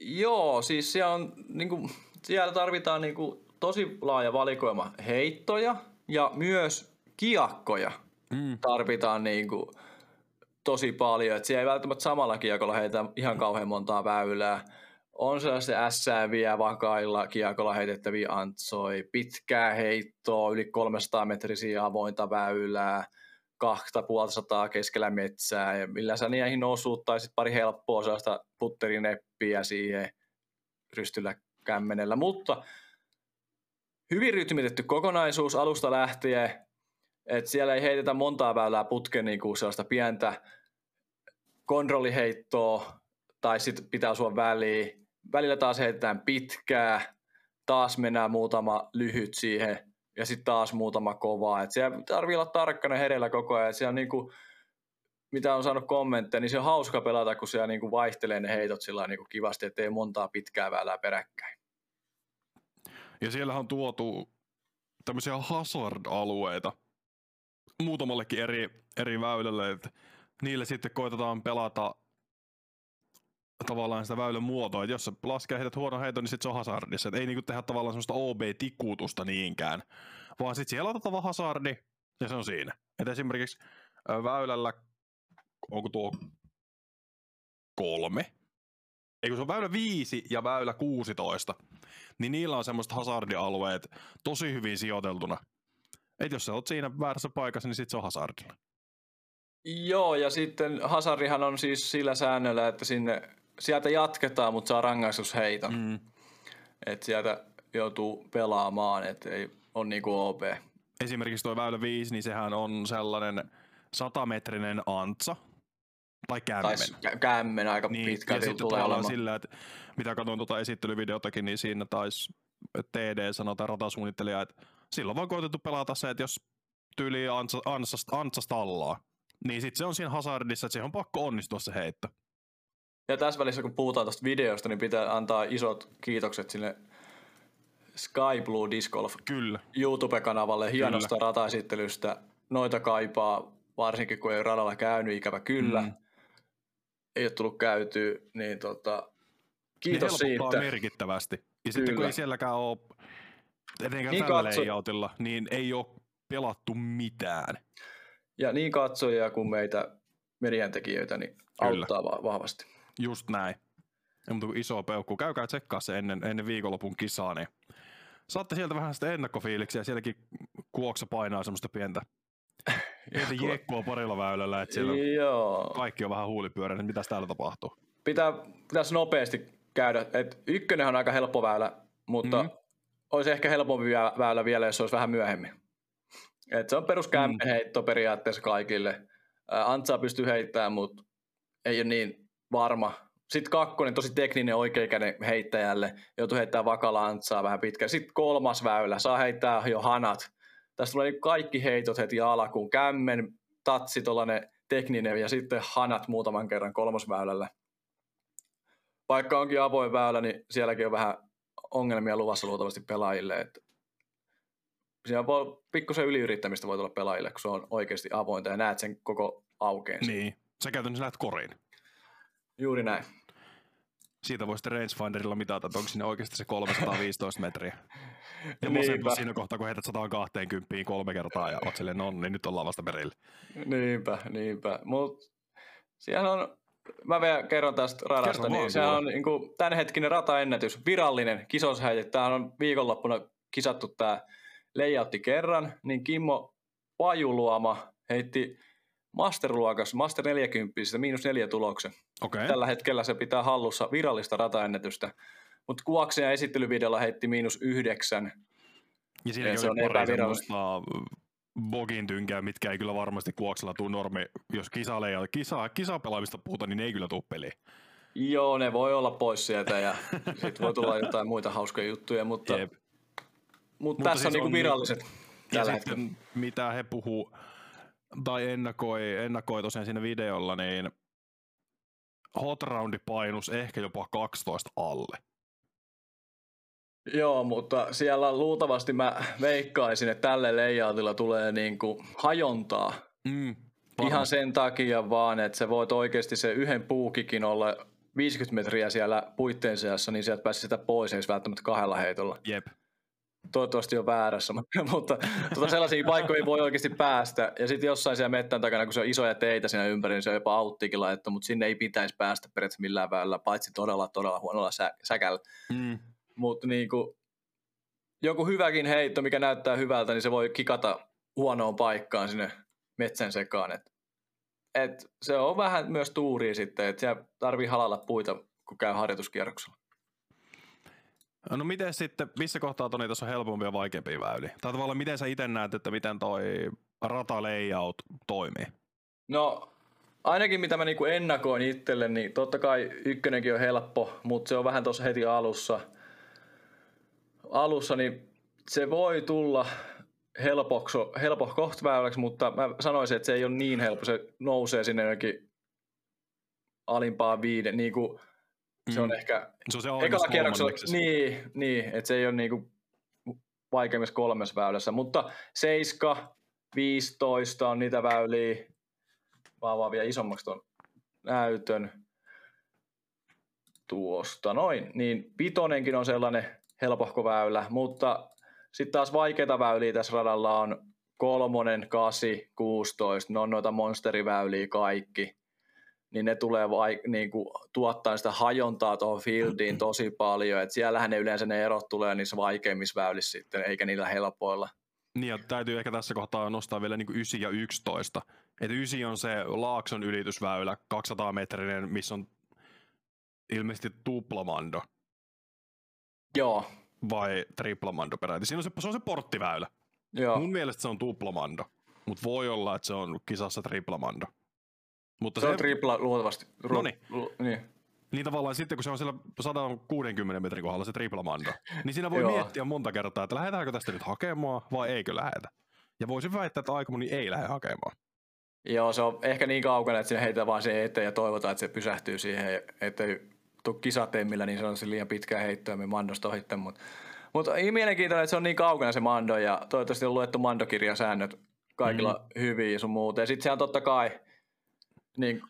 Joo, siis siellä, on, niinku, siellä tarvitaan niinku, tosi laaja valikoima heittoja ja myös kiakkoja mm. tarvitaan niin kuin tosi paljon. Että siellä ei välttämättä samalla kiekolla heitä ihan kauhean montaa väylää. On sellaisia ässääviä, vakailla kiekolla heitettäviä antsoi, pitkää heittoa, yli 300 metrisiä avointa väylää, kahta puolisataa keskellä metsää, ja millä sä niihin osut, tai sitten pari helppoa sellaista putterineppiä siihen rystyllä kämmenellä. Mutta hyvin rytmitetty kokonaisuus alusta lähtien, et siellä ei heitetä montaa väylää putken niin kuin sellaista pientä kontrolliheittoa, tai sitten pitää asua väliin. Välillä taas heitetään pitkää, taas mennään muutama lyhyt siihen, ja sitten taas muutama kovaa. Et siellä tarvii olla tarkkana hereillä koko ajan. Siellä niin kuin, mitä on saanut kommentteja, niin se on hauska pelata, kun siellä niin kuin vaihtelee ne heitot sillä niin kuin kivasti, ettei montaa pitkää väylää peräkkäin. Ja siellä on tuotu tämmöisiä hazard-alueita, muutamallekin eri, eri väylälle, että niille sitten koitetaan pelata tavallaan sitä väylän muotoa, että jos sä laskee heidät huono heito, niin sitten se on hazardissa. Että ei niinku tehdä tavallaan semmoista OB-tikutusta niinkään, vaan sitten siellä otetaan hazardi ja se on siinä. Että esimerkiksi väylällä onko tuo kolme? Eikö se on väylä 5 ja väylä 16, niin niillä on semmoiset hazardialueet tosi hyvin sijoiteltuna. Et jos sä oot siinä väärässä paikassa, niin sit se on hazardilla. Joo, ja sitten Hazarihan on siis sillä säännöllä, että sinne, sieltä jatketaan, mutta saa rangaistusheiton. Mm. Että sieltä joutuu pelaamaan, että ei ole niin kuin OP. Esimerkiksi tuo väylä 5, niin sehän on sellainen satametrinen antsa, tai kämmen. Tai kämmen aika niin, pitkälti ja sitten tulee olemaan. sillä, että mitä katsoin tuota esittelyvideotakin, niin siinä taisi TD sanotaan ratasuunnittelija, että silloin vaan koitettu pelata se, että jos tyyli ansa, ansasta, ansasta allaa, niin sitten se on siinä hazardissa, että se on pakko onnistua se heitto. Ja tässä välissä, kun puhutaan tuosta videosta, niin pitää antaa isot kiitokset sinne Sky Blue Disc Golf Kyllä. YouTube-kanavalle hienosta kyllä. rataesittelystä. Noita kaipaa, varsinkin kun ei radalla käynyt, ikävä kyllä. Mm. Ei ole tullut käytyä, niin tota, kiitos niin siitä. merkittävästi. Ja sitten kun ei sielläkään ole, etenkään niin tällä katso... layoutilla, niin ei ole pelattu mitään. Ja niin katsojia kuin meitä mediantekijöitä, niin Kyllä. auttaa vahvasti. Just näin. Ja, mutta iso peukku, käykää tsekkaa se ennen, ennen viikonlopun kisaa, niin saatte sieltä vähän sitä ennakkofiiliksiä. Sielläkin kuoksa painaa semmoista pientä, pientä jekkua parilla väylällä, että siellä Joo. kaikki on vähän huulipyörä, niin mitäs täällä tapahtuu? Pitää, pitäisi nopeasti käydä. Et ykkönen on aika helppo väylä, mutta mm-hmm. olisi ehkä helpompi väylä vielä, jos se olisi vähän myöhemmin. Et se on perus heitto mm. periaatteessa kaikille. Antsaa pystyy heittämään, mutta ei ole niin varma. Sitten kakkonen, tosi tekninen oikeikäinen heittäjälle, joutuu heittämään vakala antsaa vähän pitkään. Sitten kolmas väylä, saa heittää jo hanat. Tässä tulee kaikki heitot heti alkuun. Kämmen, tatsi, tuollainen tekninen ja sitten hanat muutaman kerran kolmosväylällä. Vaikka onkin avoin väylä, niin sielläkin on vähän ongelmia luvassa luultavasti pelaajille. Että siinä voi pikkusen yliyrittämistä voi tulla pelaajille, kun se on oikeasti avointa ja näet sen koko aukeen. Niin, sä käytännössä näet koriin. Juuri näin. Siitä voi sitten rangefinderilla mitata, että onko sinne oikeasti se 315 metriä. Ja Niinpä. siinä kohtaa, kun heität 120 kolme kertaa ja oot silleen, no niin nyt ollaan vasta perille. Niinpä, niinpä. Mut siellä on, mä vielä kerron tästä radasta, niin se on niin kuin tämänhetkinen rataennätys, virallinen kisoshäite. Tämä on viikonloppuna kisattu tämä layoutti kerran, niin Kimmo Pajuluoma heitti Master-luokassa, Master 40, miinus neljä tuloksen. Okay. Tällä hetkellä se pitää hallussa virallista rataennätystä. Mutta kuvauksen ja esittelyvideolla heitti miinus yhdeksän. Ja siinä se on epävirallista bogin tynkää, mitkä ei kyllä varmasti kuoksella tuu normi. Jos kisale ja kisa, kisapelaamista puhutaan, niin ne ei kyllä tuu peliin. Joo, ne voi olla pois sieltä ja sitten voi tulla jotain muita hauskoja juttuja, mutta, Jep. mutta, mutta tässä siis on, niinku viralliset ja tällä hetkellä. mitä he puhuu, tai ennakoi, ennakoi tosiaan siinä videolla, niin hot roundi painus ehkä jopa 12 alle. Joo, mutta siellä luultavasti mä veikkaisin, että tälle layoutilla tulee niin kuin hajontaa. Mm, Ihan sen takia vaan, että se voit oikeasti se yhden puukikin olla 50 metriä siellä puitteen seassa, niin sieltä pääsi sitä pois, ei välttämättä kahdella heitolla. Jep toivottavasti on väärässä, mutta tuota sellaisia paikkoja voi oikeasti päästä. Ja sitten jossain siellä mettän takana, kun se on isoja teitä siinä ympäri, niin se on jopa auttikin laittu, mutta sinne ei pitäisi päästä periaatteessa millään väylällä, paitsi todella, todella huonolla sä- säkällä. Mm. Mutta niin joku hyväkin heitto, mikä näyttää hyvältä, niin se voi kikata huonoon paikkaan sinne metsän sekaan. Et, et se on vähän myös tuuria sitten, että siellä tarvii halalla puita, kun käy harjoituskierroksella. No miten sitten, missä kohtaa Toni tässä on helpompia ja vaikeampia väyliä? Tai tavallaan miten sä itse näet, että miten toi rata layout toimii? No ainakin mitä mä niinku ennakoin itselle, niin totta kai ykkönenkin on helppo, mutta se on vähän tuossa heti alussa. Alussa niin se voi tulla helpoksi, helpoh väyläksi, mutta mä sanoisin, että se ei ole niin helppo. Se nousee sinne jonnekin alimpaan viiden, niin kuin se on mm. ehkä se on se ekalla kierroksella, niin, niin että se ei ole niinku vaikeimmissa kolmessa väylässä, mutta 7, 15 on niitä väyliä, vaan vaan vielä isommaksi tuon näytön. Tuosta noin, niin vitonenkin on sellainen helpohko väylä, mutta sitten taas vaikeita väyliä tässä radalla on kolmonen, kasi, 16, ne on noita monsteriväyliä kaikki. Niin ne tulee vai, niin kuin, tuottaa sitä hajontaa tuohon fieldiin tosi paljon, että siellähän ne yleensä ne erot tulee niissä vaikeimmissa väylissä sitten, eikä niillä helpoilla. Niin, ja täytyy ehkä tässä kohtaa nostaa vielä niin 9 ja 11. Että 9 on se Laakson ylitysväylä, 200 metrinen, missä on ilmeisesti tuplamando. Joo. Vai triplamando peräti. Siinä on se, se, on se porttiväylä. Joo. Mun mielestä se on tuplamando, mutta voi olla, että se on kisassa triplamando. Mutta se, se on tripla luultavasti. No niin. niin. Niin tavallaan sitten, kun se on siellä 160 metrin kohdalla se triplamando, niin siinä voi miettiä monta kertaa, että lähdetäänkö tästä nyt hakemaan vai eikö lähetä. Ja voisin väittää, että aika moni ei lähde hakemaan. Joo, se on ehkä niin kaukana, että sinne heitä vaan siihen eteen ja toivotaan, että se pysähtyy siihen, ettei tule kisatemmillä, niin se on se liian pitkä heittoa, me mandosta ohitte, mutta mutta mielenkiintoinen, että se on niin kaukana se Mando ja toivottavasti on luettu Mando-kirjasäännöt kaikilla mm. hyvin ja sun muuta. Ja sitten se on totta kai niin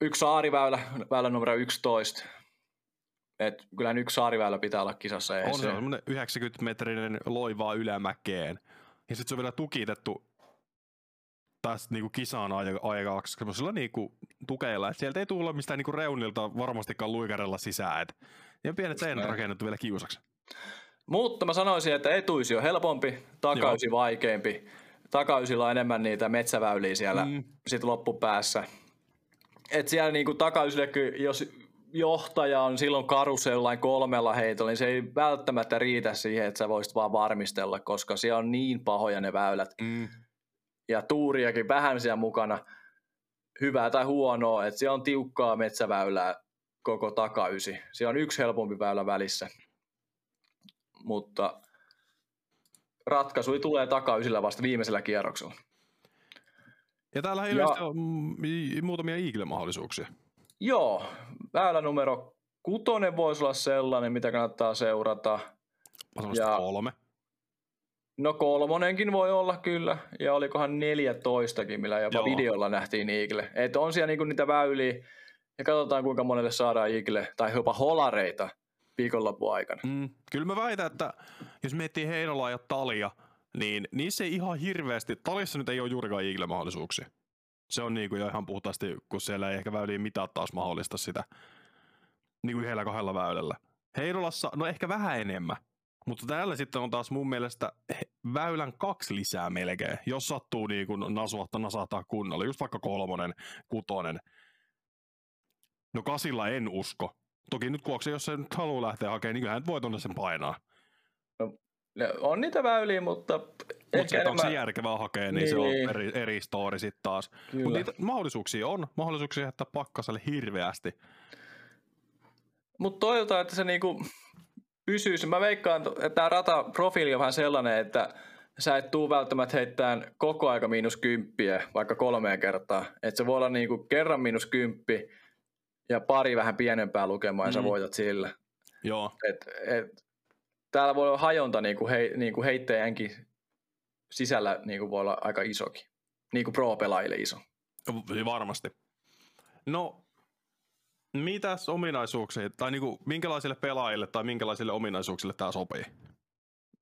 yksi saariväylä, väylä numero 11. Et kyllähän yksi saariväylä pitää olla kisassa. On se, on 90-metrinen loivaa ylämäkeen. Ja sitten se on vielä tukitettu tästä niinku kisaan aikaksi semmoisella niinku tukeilla, että sieltä ei tule mistään niinku reunilta varmastikaan luikarella sisään. Et, ja pienet seinät rakennettu vielä kiusaksi. Mutta mä sanoisin, että etuisi on helpompi, takaisin vaikeampi. Takaysilla on enemmän niitä metsäväyliä siellä mm. sit loppupäässä. Et siellä niinku takaysillekin, jos johtaja on silloin karussa jollain kolmella heitolla, niin se ei välttämättä riitä siihen, että sä voisit vaan varmistella, koska siellä on niin pahoja ne väylät. Mm. Ja tuuriakin vähän siellä mukana, hyvää tai huonoa, että siellä on tiukkaa metsäväylää koko takaysi. Siellä on yksi helpompi väylä välissä mutta ratkaisu tulee takaysillä vasta viimeisellä kierroksella. Ja täällä ilmeisesti ja, on muutamia Eagle-mahdollisuuksia. Joo, väylä numero kutonen voisi olla sellainen, mitä kannattaa seurata. Ja, kolme. No kolmonenkin voi olla kyllä, ja olikohan 14kin, millä jopa Joo. videolla nähtiin Eagle. Että on siellä niinku niitä väyliä, ja katsotaan kuinka monelle saadaan Eagle, tai jopa holareita viikonlopun aikana. Mm, kyllä mä väitän, että jos miettii Heinolaa ja Talia, niin niissä ei ihan hirveästi, Talissa nyt ei ole juurikaan Eagle-mahdollisuuksia. Se on niin kuin jo ihan puhtaasti, kun siellä ei ehkä väyliin mitään taas mahdollista sitä niin kuin yhdellä kahdella väylällä. Heinolassa, no ehkä vähän enemmän. Mutta täällä sitten on taas mun mielestä väylän kaksi lisää melkein, jos sattuu niin kuin nasuhtaa, nasahtaa kunnolla. Just vaikka kolmonen, kutonen. No kasilla en usko, Toki nyt kuokse, jos se nyt haluaa lähteä hakemaan, niin kyllähän voi tuonne sen painaa. No, on niitä väyliä, mutta Mut ehkä se, enemmän... onko se järkevää hakea, niin, niin. se on eri, eri story sitten taas. Mutta niitä mahdollisuuksia on. Mahdollisuuksia että pakkaselle hirveästi. Mutta toivotaan, että se niinku pysyisi. Mä veikkaan, että tämä rataprofiili on vähän sellainen, että sä et tuu välttämättä heittämään koko aika miinus kymppiä, vaikka kolmeen kertaa. Että se voi olla niinku kerran miinus kymppi, ja pari vähän pienempää lukemaa ja mm. sä voitat sillä. Joo. Et, et, täällä voi olla hajonta niin kuin, hei, niin kuin heittäjänkin sisällä niin kuin voi olla aika isokin. Niin kuin pro-pelaajille iso. Varmasti. No, mitäs ominaisuuksia, tai niin kuin, minkälaisille pelaajille tai minkälaisille ominaisuuksille tämä sopii?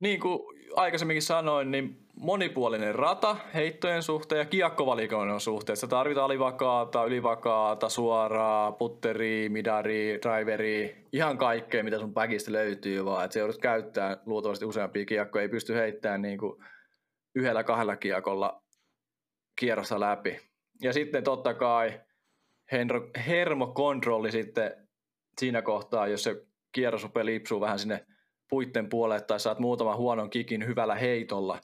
Niin kuin aikaisemminkin sanoin, niin monipuolinen rata heittojen suhteen ja kiekkovalikoinnin suhteen. Sä tarvitaan alivakaata, ylivakaata, suoraa, putteri, midari, driveri, ihan kaikkea, mitä sun päkistä löytyy, vaan että se joudut käyttää luultavasti useampia kiekkoja. Ei pysty heittämään niin kuin yhdellä kahdella kiekolla kierrosta läpi. Ja sitten totta kai hermokontrolli sitten siinä kohtaa, jos se kierros rupeaa lipsuu vähän sinne puitten puolelle tai saat muutaman huonon kikin hyvällä heitolla,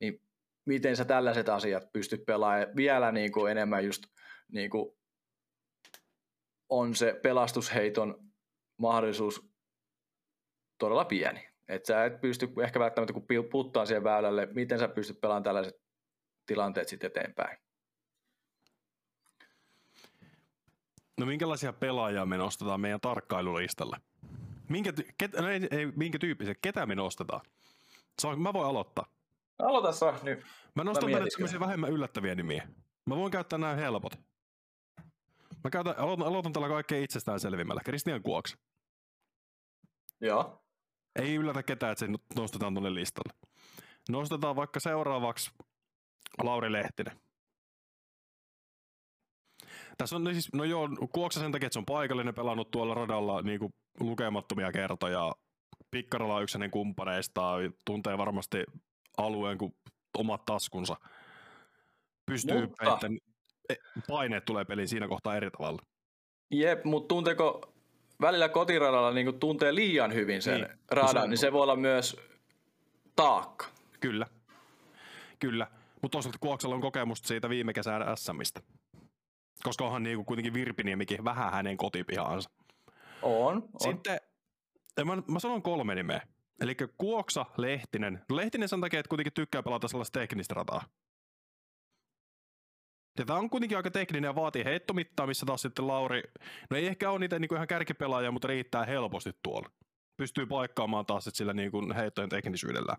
niin miten sä tällaiset asiat pystyt pelaamaan vielä niin kuin enemmän just niin kuin on se pelastusheiton mahdollisuus todella pieni. Et sä et pysty ehkä välttämättä kun puttaa siihen väylälle, miten sä pystyt pelaamaan tällaiset tilanteet sitten eteenpäin. No minkälaisia pelaajia me nostetaan meidän tarkkailulistalle? Minkä, ty- ket, no ei, ei, minkä tyyppisen? Ketä me nostetaan? Saa, mä voin aloittaa. Aloita sä niin Mä nostan tänne sellaisia vähemmän yllättäviä nimiä. Mä voin käyttää nämä helpot. Mä käytän, aloitan, aloitan tällä kaikkein itsestään selvimmällä. Christian Kuoks. Joo. Ei yllätä ketään, että se nostetaan tuonne listalle. Nostetaan vaikka seuraavaksi Lauri Lehtinen. Tässä on siis, no joo, Kuoksa sen takia, että se on paikallinen pelannut tuolla radalla niin kuin lukemattomia kertoja. Pikkarala on yksi hänen kumppaneistaan, tuntee varmasti alueen kuin omat taskunsa. Pystyy, Mutta- että paineet tulee peliin siinä kohtaa eri tavalla. Jep, mutta tunteeko välillä kotiradalla niin tuntee liian hyvin sen Niin, niin, se radan, on- niin se voi olla myös taakka. Kyllä. Kyllä. Mutta toisaalta Kuoksella on kokemusta siitä viime kesän SMistä. Koska onhan niinku kuitenkin Virpiniemikin vähän hänen kotipihaansa. On, on. Sitten mä, mä sanon kolme nimeä. Eli Kuoksa, Lehtinen. No Lehtinen sen takia, että kuitenkin tykkää pelata sellaista teknistä rataa. Ja tämä on kuitenkin aika tekninen ja vaatii heittomittaa, missä taas sitten Lauri, no ei ehkä ole niitä niin kuin ihan kärkipelaajia, mutta riittää helposti tuolla. Pystyy paikkaamaan taas sit sillä niin kuin heittojen teknisyydellä.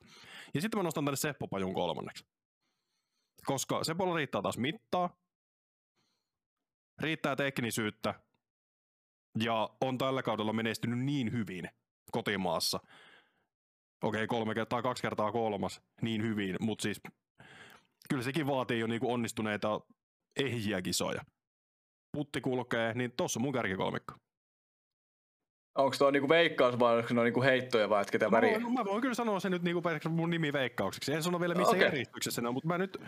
Ja sitten mä nostan tänne Seppo Pajun kolmanneksi. Koska Seppolla riittää taas mittaa, riittää teknisyyttä ja on tällä kaudella menestynyt niin hyvin kotimaassa. Okei, kolme kertaa, kaksi kertaa kolmas, niin hyvin, mutta siis kyllä sekin vaatii jo niinku onnistuneita ehjiä kisoja. Putti kulkee, niin tossa on mun kärkikolmikko. Onko tuo niinku veikkaus vai onko ne niinku heittoja vai ketä Mä väriä? voin, mä voin kyllä sanoa sen nyt niinku mun nimi veikkaukseksi. En sano vielä missä Okei. järjestyksessä ne on, mutta mä nyt,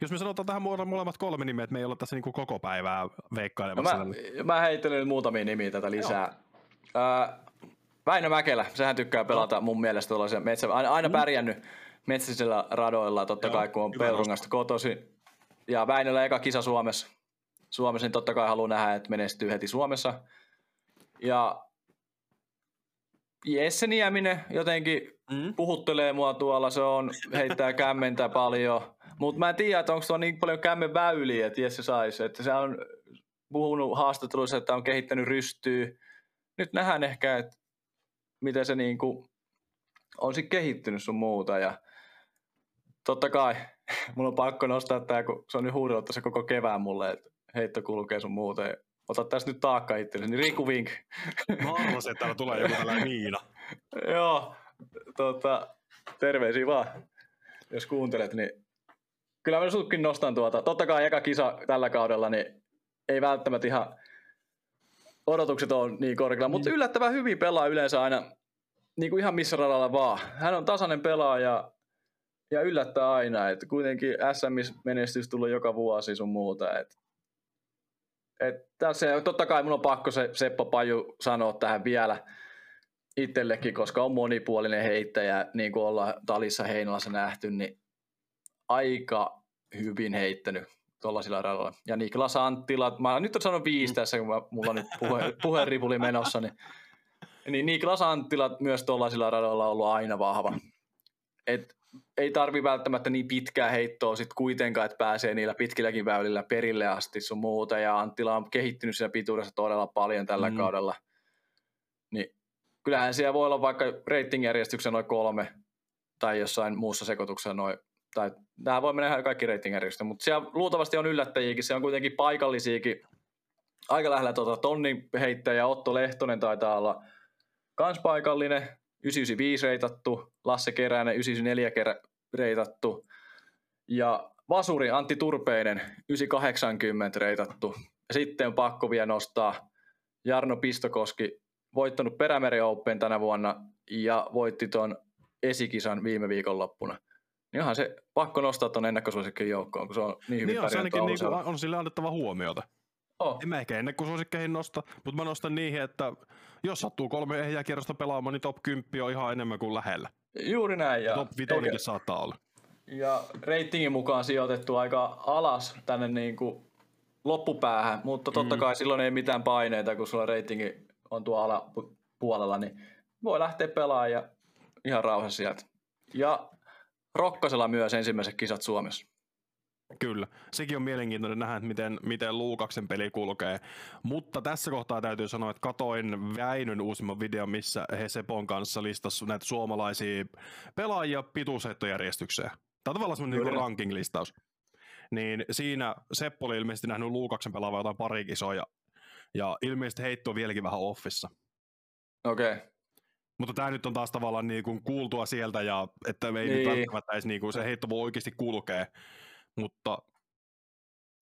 jos me sanotaan tähän mole- molemmat kolme nimeä, että me ei olla tässä niinku koko päivää No veikkailemassa. mä, niin- mä heittelen nyt muutamia nimiä tätä lisää. Ää, Väinö Mäkelä, sehän tykkää pelata mun mielestä tuollaisia metsä, aina, aina pärjännyt metsäisillä radoilla, totta Joo, kai kun on hyvä Peurungasta kotosi. Ja Väinöllä eka kisa Suomessa. Suomessa niin totta kai haluaa nähdä, että menestyy heti Suomessa. Ja Jesse Nieminen jotenkin Mm. puhuttelee mua tuolla, se on, heittää kämmentä paljon. Mutta mä en tiedä, että onko tuo niin paljon kämmen väyliä, että Jesse saisi. Että se on puhunut haastatteluissa, että on kehittänyt rystyä. Nyt nähdään ehkä, että miten se niinku on sitten kehittynyt sun muuta. Ja totta kai, mun on pakko nostaa tää, kun se on nyt huudellut tässä koko kevään mulle, että heitto kulkee sun muuta. Ota tästä nyt taakka itsellesi. Niin Riku Vink. Mä arvasin, että täällä tulee joku tällainen Miina. Joo, tota, terveisiä vaan, jos kuuntelet, niin kyllä mä sutkin nostan tuota. Totta kai eka kisa tällä kaudella, niin ei välttämättä ihan odotukset on niin korkealla, mutta yllättävän hyvin pelaa yleensä aina niin kuin ihan missä radalla vaan. Hän on tasainen pelaaja ja yllättää aina, että kuitenkin SM-menestys tulee joka vuosi sun muuta. Et, et tässä, totta kai mun on pakko se Seppo Paju sanoa tähän vielä itsellekin, koska on monipuolinen heittäjä, niin kuin ollaan Talissa Heinolassa nähty, niin aika hyvin heittänyt tuollaisilla radoilla. Ja Niklas Anttila, mä nyt on sanonut viisi tässä, kun mä, mulla on nyt puhe, puheripuli menossa, niin, niin Niklas Anttila myös tuollaisilla radoilla on ollut aina vahva. Et ei tarvi välttämättä niin pitkää heittoa sit kuitenkaan, että pääsee niillä pitkilläkin väylillä perille asti sun muuta. Ja Anttila on kehittynyt siinä pituudessa todella paljon tällä Mm. kaudella. Niin kyllähän siellä voi olla vaikka ratingjärjestyksen noin kolme tai jossain muussa sekoituksessa noin, tai nämä voi mennä ihan kaikki ratingjärjestykset, mutta siellä luultavasti on yllättäjiäkin, se on kuitenkin paikallisiakin, aika lähellä tuota tonnin heittäjä, Otto Lehtonen taitaa olla kans paikallinen, 995 reitattu, Lasse Keränen 994 kerä reitattu, ja Vasuri Antti Turpeinen 980 reitattu. Ja sitten on pakko vielä nostaa Jarno Pistokoski, voittanut Perämeren Open tänä vuonna ja voitti tuon esikisan viime viikonloppuna. Niin onhan se pakko nostaa tuon ennakkosuosikkien joukkoon, kun se on niin hyvin Niin on, se ainakin niinku, on sille annettava huomiota. Oh. En mä ehkä ennakkosuosikkeihin nosta, mutta mä nostan niihin, että jos sattuu kolme ehjää kierrosta pelaamaan, niin top 10 on ihan enemmän kuin lähellä. Juuri näin. Ja, top 5 saattaa olla. ja reitingin mukaan sijoitettu aika alas tänne niin kuin loppupäähän, mutta totta Mm. kai silloin ei mitään paineita, kun sulla reitingi on tuo alapuolella, niin voi lähteä pelaamaan ja ihan rauhassa sieltä. Ja Rokkasella myös ensimmäiset kisat Suomessa. Kyllä. Sekin on mielenkiintoinen nähdä, että miten, miten Luukaksen peli kulkee. Mutta tässä kohtaa täytyy sanoa, että katoin Väinön uusimman videon, missä he Sepon kanssa listasi näitä suomalaisia pelaajia pituusheittojärjestykseen. Tämä on tavallaan semmoinen niin ranking-listaus. Niin siinä Seppo oli ilmeisesti nähnyt Luukaksen pelaavan jotain pari kisoja. Ja ilmeisesti heitto on vieläkin vähän offissa. Okei. Okay. Mutta tämä nyt on taas tavallaan niin kuin kuultua sieltä, ja että me ei Niin. nyt välttämättä edes niin kuin se heitto voi oikeasti kulkea. Mutta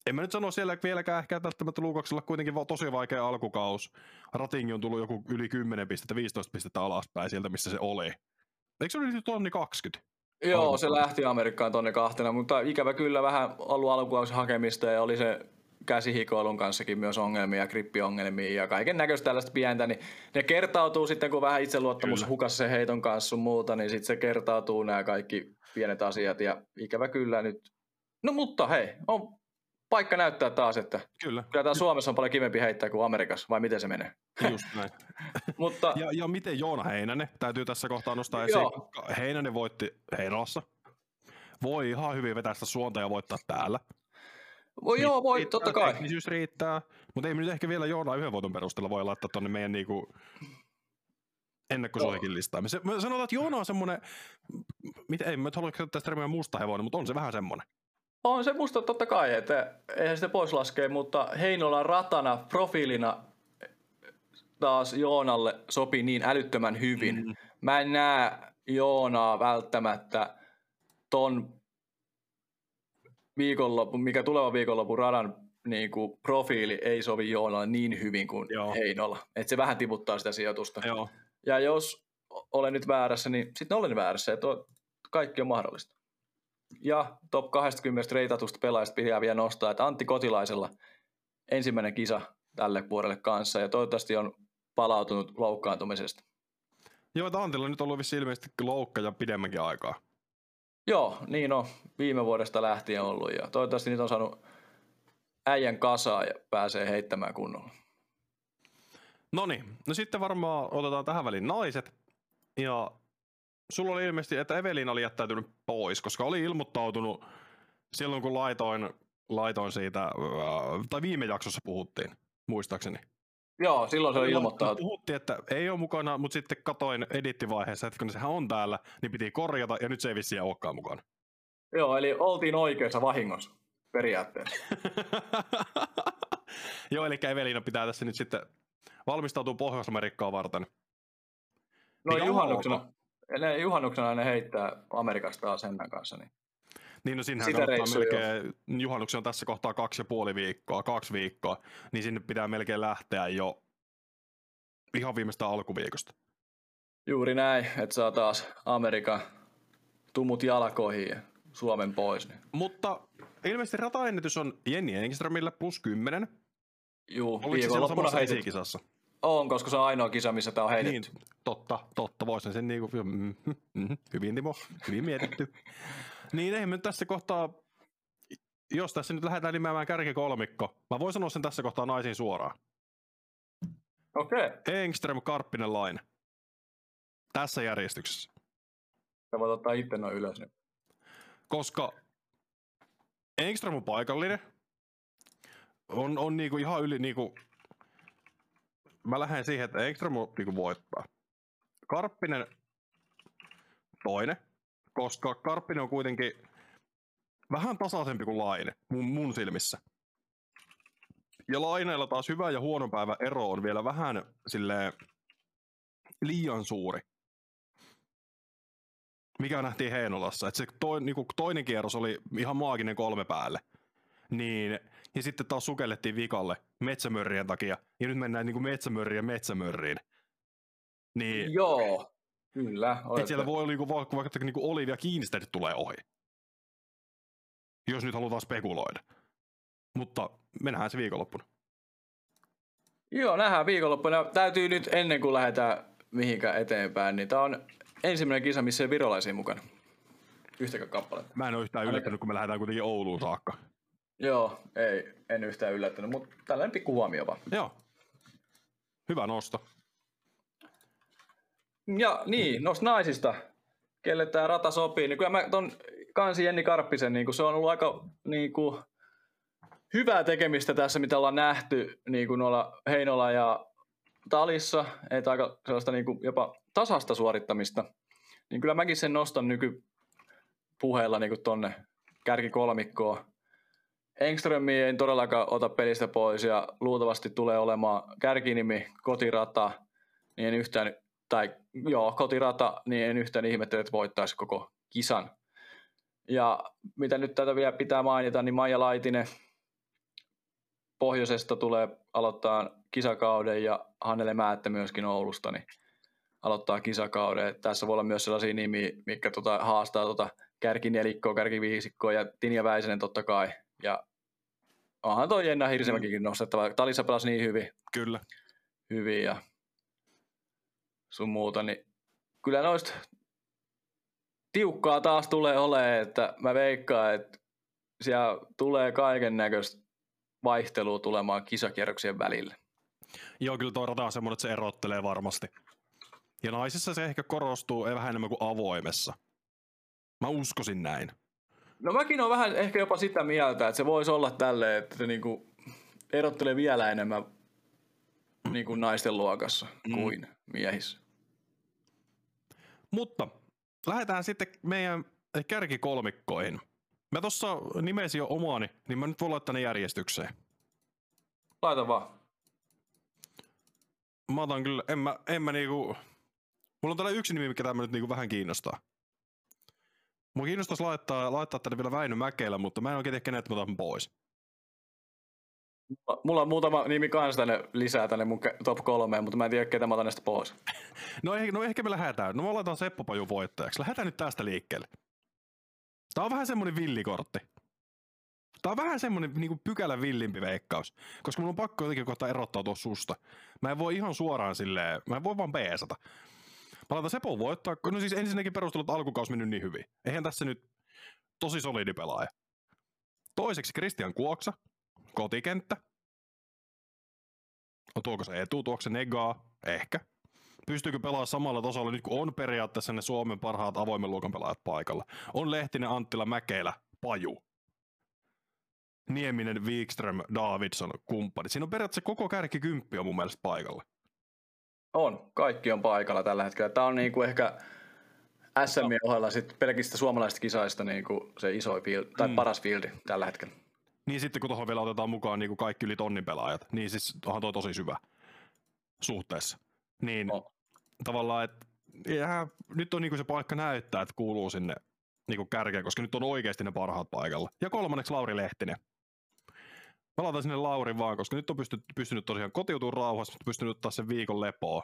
en mä nyt sano siellä vieläkään ehkä välttämättä Luukoksella kuitenkin va- tosi vaikea alkukaus. Ratingi on tullut joku yli 10 pistettä, 15 pistettä alaspäin sieltä, missä se oli. Eikö se oli tonni 20? Joo, Alkuun. se lähti Amerikkaan tonne kahtena, mutta ikävä kyllä vähän ollut alkuauksen hakemista ja oli se käsihikoilun kanssakin myös ongelmia grippiongelmia ja kaiken näköistä tällaista pientä, niin ne kertautuu sitten, kun vähän itseluottamus Kyllä. hukas se heiton kanssa sun muuta, niin sitten se kertautuu nämä kaikki pienet asiat ja ikävä kyllä nyt. No mutta hei, on paikka näyttää taas, että Kyllä, kyllä täällä Suomessa on paljon kivempi heittää kuin Amerikassa, vai miten se menee? just näin. Mutta Ja, ja miten Joona Heinänen, täytyy tässä kohtaa nostaa esiin. Joo. Heinänen voitti Heinolassa. Voi ihan hyvin vetää sitä suonta ja voittaa täällä. voi, joo, voi, Riittää, totta kai. Teknisyys riittää, mutta ei me nyt ehkä vielä Joona yhden voiton perusteella voi laittaa tonne meidän niinku ennakkosuosikin listaan. Me, se, me sanotaan, että Joona on semmonen, mitä, ei mä nyt halua käyttää sitä termiä musta hevonen, mutta on se vähän semmonen. On se musta totta kai, että eihän sitä pois laskea, mutta Heinolan ratana, profiilina taas Joonalle sopii niin älyttömän hyvin. Mm. Mm. Mä en näe Joonaa välttämättä ton viikonlopun, mikä tuleva viikonlopun radan niin kuin profiili ei sovi Joonalle niin hyvin kuin Joo. Heinola. Että se vähän tiputtaa sitä sijoitusta. Joo. Ja jos olen nyt väärässä, niin sitten olen väärässä ja tuo, kaikki on mahdollista. Ja top 20 reitatusta pelaajista pitää vielä nostaa, että Antti Kotilaisella ensimmäinen kisa tälle vuodelle kanssa ja toivottavasti on palautunut loukkaantumisesta. Joo, että Antilla on nyt ollut ilmeisesti loukka ja pidemmänkin aikaa. Joo, niin on. Viime vuodesta lähtien ollut ja toivottavasti nyt on saanut äijän kasaa ja pääsee heittämään kunnolla. No niin, no sitten varmaan otetaan tähän väliin naiset. Ja sulla oli ilmeisesti, että Evelina oli jättäytynyt pois, koska oli ilmoittautunut silloin, kun laitoin, laitoin siitä, tai viime jaksossa puhuttiin, muistaakseni. Joo, silloin se on ilmoittanut. Puhuttiin, että ei ole mukana, mutta sitten katoin edittivaiheessa, että kun sehän on täällä, niin piti korjata, ja nyt se ei vissiin olekaan mukana. Joo, eli oltiin oikeassa vahingossa periaatteessa. Joo, eli Evelina pitää tässä nyt sitten valmistautua Pohjois-Amerikkaan varten. No juhannuksena, ne juhannuksena ne heittää Amerikasta taas Hennan kanssa. Niin. Niin no sinnehän Sitä kannattaa melkein, juhannuksen on tässä kohtaa kaksi ja puoli viikkoa, kaksi viikkoa, niin sinne pitää melkein lähteä jo ihan viimeistä alkuviikosta. Juuri näin, että saa taas Amerikan tumut jalkoihin ja Suomen pois. Niin. Mutta ilmeisesti rataennätys on Jenni Engströmillä plus 10. Juu, Oliko se samassa heitit. esikisassa? On, koska se on ainoa kisa, missä tämä on Niin, heitetty. totta, totta, voisin sen niinku, mm, mm, hyvin Timo, hyvin mietitty. niin eihän me nyt tässä kohtaa, jos tässä nyt lähdetään nimeämään kärkikolmikko, mä voin sanoa sen tässä kohtaa naisiin suoraan. Okei, okay. Engström, Karppinen, Laine. Tässä järjestyksessä. sä voit ottaa itse noin ylös. Niin. Koska Engström on paikallinen. On, on niinku ihan yli niinku... Mä lähden siihen, että Engström on niinku voittaa. Karppinen toinen, koska Karppinen on kuitenkin vähän tasaisempi kuin Laine mun, mun silmissä. Ja Laineella taas hyvä ja huono päivä ero on vielä vähän silleen liian suuri mikä nähtiin Heinolassa, että se toi, niinku, toinen kierros oli ihan maaginen kolme päälle. Niin, ja sitten taas sukellettiin vikalle metsämörrien takia, ja nyt mennään niinku metsämörriä metsämörriin. Niin, Joo, kyllä. että siellä voi olla niinku, vaikka, vaikka niinku Olivia Kiinstedt tulee ohi. Jos nyt halutaan spekuloida. Mutta me nähdään se viikonloppuna. Joo, nähdään viikonloppuna. Täytyy nyt ennen kuin lähdetään mihinkään eteenpäin, niin tämä on ensimmäinen kisa, missä ei virolaisia mukana. Yhtäkään kappaletta. Mä en ole yhtään yllättynyt, kun me lähdetään kuitenkin Ouluun saakka. Joo, ei, en yhtään yllättynyt, mutta tällainen pikku huomio vaan. Joo. Hyvä nosto. Ja niin, noista naisista, kelle tämä rata sopii, niin kyllä mä ton kansi Jenni Karppisen, niin se on ollut aika niin kuin, hyvää tekemistä tässä, mitä ollaan nähty niin kuin noilla Heinola ja Talissa, että aika sellaista niin kuin jopa tasasta suorittamista. Niin kyllä mäkin sen nostan nykypuheella niin kuin tonne kärkikolmikkoon. Engströmi ei todellakaan ota pelistä pois ja luultavasti tulee olemaan kärkinimi kotirata, niin en yhtään, tai joo, kotirata, niin en yhtään ihmettele, että voittaisi koko kisan. Ja mitä nyt tätä vielä pitää mainita, niin Maija Laitinen pohjoisesta tulee aloittaa kisakauden ja Hannele Määttä myöskin Oulusta, niin aloittaa kisakauden. Tässä voi olla myös sellaisia nimiä, mitkä tota, haastaa tota kärkinelikkoa, kärkiviisikkoa ja Tinja Väisänen totta kai. Ja onhan toi Jenna Hirsimäkikin nostettava. Talissa pelasi niin hyvin. Kyllä. Hyvin ja sun muuta, niin kyllä noista tiukkaa taas tulee olemaan, että mä veikkaan, että siellä tulee kaiken näköistä vaihtelua tulemaan kisakierroksien välillä. Joo, kyllä tuo rata on semmoinen, että se erottelee varmasti. Ja naisissa se ehkä korostuu vähän enemmän kuin avoimessa. Mä uskoisin näin. No mäkin on vähän ehkä jopa sitä mieltä, että se voisi olla tälleen, että se niinku erottelee vielä enemmän niinku naisten luokassa mm. kuin miehissä. Mutta lähdetään sitten meidän kärkikolmikkoihin. Mä tossa nimesin jo omaani, niin mä nyt voin laittaa ne järjestykseen. Laita vaan. Mä otan kyllä, en mä, en mä niinku... Mulla on täällä yksi nimi, mikä tämä nyt niinku vähän kiinnostaa. Mua kiinnostaisi laittaa, laittaa tänne vielä Väinö Mäkelä, mutta mä en oikein tiedä kenet mä otan pois. Mulla on muutama nimi kanssa tänne lisää tänne mun top kolmeen, mutta mä en tiedä ketä mä otan näistä pois. No, eh, no ehkä me lähdetään. No mä laitan Seppo Paju voittajaksi. Lähdetään nyt tästä liikkeelle. Tää on vähän semmonen villikortti. Tää on vähän semmonen niinku pykälä villimpi veikkaus. Koska mun on pakko jotenkin kohta erottautua susta. Mä en voi ihan suoraan silleen, mä en voi vaan peesata. Mä laitan Seppo voittaa, no siis ensinnäkin perustelut alkukaus mennyt niin hyvin. Eihän tässä nyt tosi solidi pelaaja. Toiseksi Christian Kuoksa, kotikenttä. No tuoko se etu, tuoko se negaa? Ehkä. Pystyykö pelaamaan samalla tasolla nyt kun on periaatteessa ne Suomen parhaat avoimen luokan pelaajat paikalla? On Lehtinen, Anttila, Mäkelä, Paju. Nieminen, Wikström, Davidson, kumppani. Siinä on periaatteessa koko kärki kymppi on mun mielestä paikalla. On, kaikki on paikalla tällä hetkellä. Tämä on niin kuin ehkä SM ohella sit pelkistä suomalaisista kisaista niin kuin se iso field, tai mm. paras fieldi tällä hetkellä. Niin sitten kun tuohon vielä otetaan mukaan niin kuin kaikki yli tonnin pelaajat, niin siis onhan toi tosi syvä suhteessa. Niin oh. tavallaan, että ja, nyt on niin kuin se paikka näyttää, että kuuluu sinne niin kuin kärkeen, koska nyt on oikeasti ne parhaat paikalla. Ja kolmanneksi Lauri Lehtinen. Mä laitan sinne Lauri vaan, koska nyt on pystynyt, pystynyt tosiaan kotiutumaan rauhassa, mutta pystynyt ottaa sen viikon lepoa.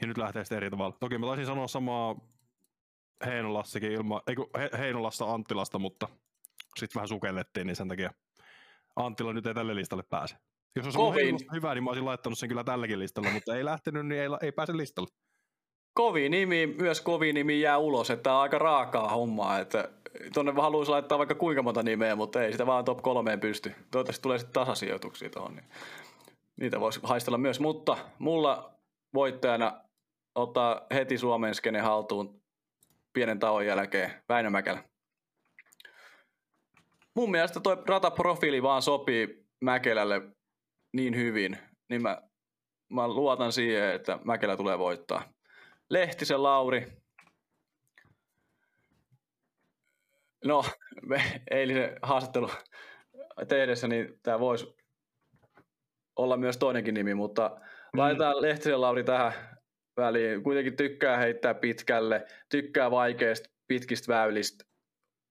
Ja nyt lähtee sitten eri tavalla. Toki mä taisin sanoa samaa Heinolassakin ilman, ei He, Heinolassa Anttilasta, mutta sitten vähän sukellettiin, niin sen takia Anttila nyt ei tälle listalle pääse. Jos olisi ollut hyvä, niin mä olisin laittanut sen kyllä tälläkin listalla, mutta ei lähtenyt, niin ei, ei pääse listalle. Kovi nimi, myös kovi nimi jää ulos, että on aika raakaa hommaa, että tuonne haluaisi laittaa vaikka kuinka monta nimeä, mutta ei sitä vaan top kolmeen pysty. Toivottavasti tulee sitten tasasijoituksia tuohon, niin niitä voisi haistella myös, mutta mulla voittajana ottaa heti Suomen skene haltuun pienen tauon jälkeen Väinö Mäkelä. Mun mielestä toi rataprofiili vaan sopii Mäkelälle niin hyvin, niin mä, mä luotan siihen, että Mäkelä tulee voittaa. Lehtisen Lauri. No, eilisen haastattelu tehdessä, niin tämä voisi olla myös toinenkin nimi, mutta mm. laitetaan Lehtisen Lauri tähän väliin. Kuitenkin tykkää heittää pitkälle, tykkää vaikeista pitkistä väylistä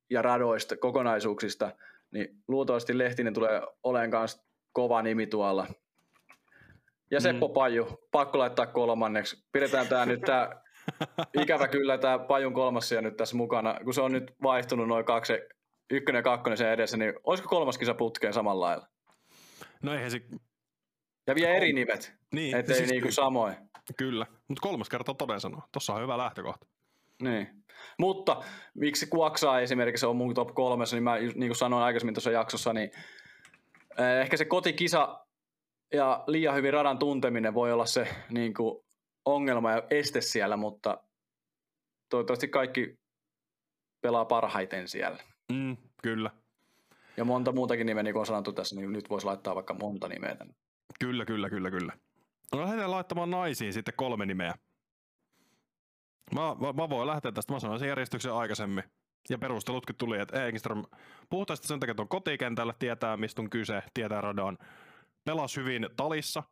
ja radoista, kokonaisuuksista, niin luultavasti Lehtinen tulee olemaan kanssa kova nimi tuolla. Ja Seppo mm. Paju, pakko laittaa kolmanneksi. Pidetään tämä nyt tämä, ikävä kyllä tämä Pajun kolmas nyt tässä mukana, kun se on nyt vaihtunut noin kaksi, ykkönen ja kakkonen sen edessä, niin olisiko kolmas kisa putkeen samalla lailla? No eihän se... Ja vielä eri nimet, niin, ettei siis niinku samoin. Kyllä, mutta kolmas kerta toden sanoa. Tuossa on hyvä lähtökohta. Niin. Mutta miksi Kuoksaa esimerkiksi on mun top kolmessa, niin mä niin kuin sanoin aikaisemmin tuossa jaksossa, niin eh, ehkä se kotikisa ja liian hyvin radan tunteminen voi olla se niin kuin ongelma ja este siellä, mutta toivottavasti kaikki pelaa parhaiten siellä. Mm, kyllä. Ja monta muutakin nimeä, niin kuin on sanottu tässä, niin nyt voisi laittaa vaikka monta nimeä tänne. Kyllä, kyllä, kyllä, kyllä. No lähdetään laittamaan naisiin sitten kolme nimeä. Mä, mä, mä voin lähteä tästä, mä sanoin sen järjestyksen aikaisemmin. Ja perustelutkin tuli, että Engström puhtaasti sen takia, että on kotikentällä, tietää mistä on kyse, tietää radan. Pelas hyvin talissa.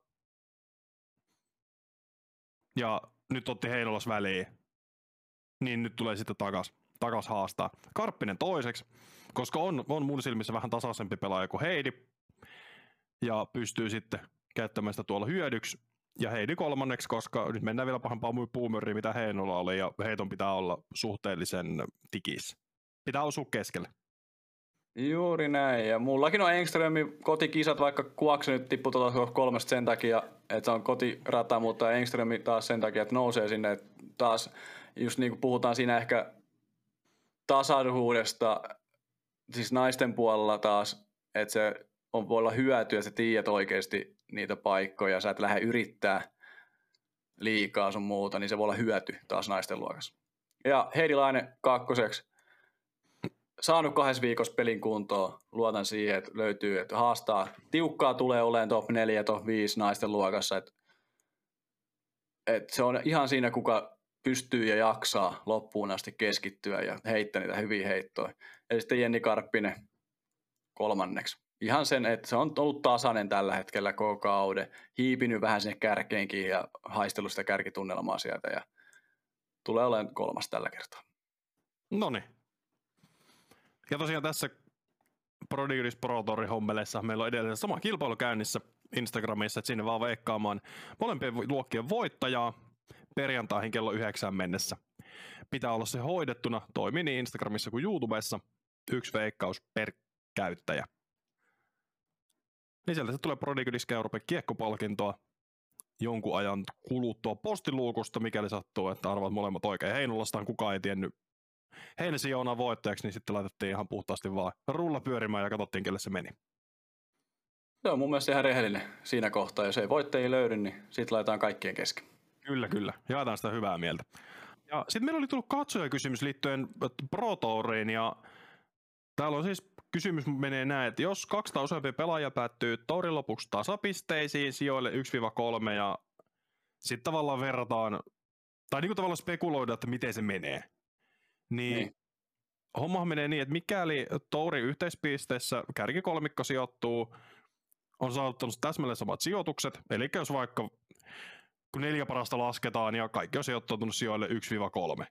Ja nyt otti Heinolas väliin. Niin nyt tulee sitten takas, takas haastaa. Karppinen toiseksi, koska on, on mun silmissä vähän tasaisempi pelaaja kuin Heidi. ja pystyy sitten käyttämään sitä tuolla hyödyksi. Ja Heidi kolmanneksi, koska nyt mennään vielä pahempaa puumöriä, mitä Heinolla oli, ja heiton pitää olla suhteellisen tikis. Pitää osua keskelle. Juuri näin. Ja mullakin on Engströmin kotikisat, vaikka Kuakse nyt tippui tuota kolmesta sen takia, että on kotirata, mutta Engströmi taas sen takia, että nousee sinne. Että taas just niin kuin puhutaan siinä ehkä tasaisuudesta, siis naisten puolella taas, että se on, voi olla hyötyä, että sä tiedät oikeasti niitä paikkoja, sä et lähde yrittää liikaa sun muuta, niin se voi olla hyöty taas naisten luokassa. Ja Heidi Laine kakkoseksi, saanut kahdessa viikossa pelin kuntoon. Luotan siihen, että löytyy, että haastaa. Tiukkaa tulee olemaan top 4 top 5 naisten luokassa. Että, että se on ihan siinä, kuka pystyy ja jaksaa loppuun asti keskittyä ja heittää niitä hyviä heittoja. Ja sitten Jenni Karppinen kolmanneksi. Ihan sen, että se on ollut tasainen tällä hetkellä koko kauden. Hiipinyt vähän sinne kärkeenkin ja haistellut sitä kärkitunnelmaa sieltä ja tulee olemaan kolmas tällä kertaa. No niin, ja tosiaan tässä Prodigyris Pro Tour hommeleissa meillä on edelleen sama kilpailu käynnissä Instagramissa, että sinne vaan veikkaamaan molempien luokkien voittajaa perjantaihin kello yhdeksään mennessä. Pitää olla se hoidettuna, toimii niin Instagramissa kuin YouTubessa, yksi veikkaus per käyttäjä. Niin sieltä se tulee Prodigy Euroopan kiekkopalkintoa jonkun ajan kuluttua postiluukusta, mikäli sattuu, että arvat molemmat oikein. Heinolastaan kukaan ei tiennyt Heinäsi Joona voittajaksi, niin sitten laitettiin ihan puhtaasti vaan rulla pyörimään ja katsottiin, kelle se meni. Se on mun mielestä ihan rehellinen siinä kohtaa. Jos ei voittajia löydy, niin sitten laitetaan kaikkien kesken. Kyllä, kyllä. Jaetaan sitä hyvää mieltä. Ja sitten meillä oli tullut katsojakysymys liittyen Pro Touriin ja täällä on siis kysymys menee näin, että jos 200 useampi pelaaja päättyy tourin lopuksi tasapisteisiin sijoille 1-3 ja sitten tavallaan verrataan, tai niin kuin tavallaan spekuloida, että miten se menee. Niin, niin. homma menee niin, että mikäli Touri yhteispisteessä kärkikolmikko sijoittuu, on saavuttanut täsmälleen samat sijoitukset, eli jos vaikka kun neljä parasta lasketaan ja kaikki on sijoittunut sijoille 1-3.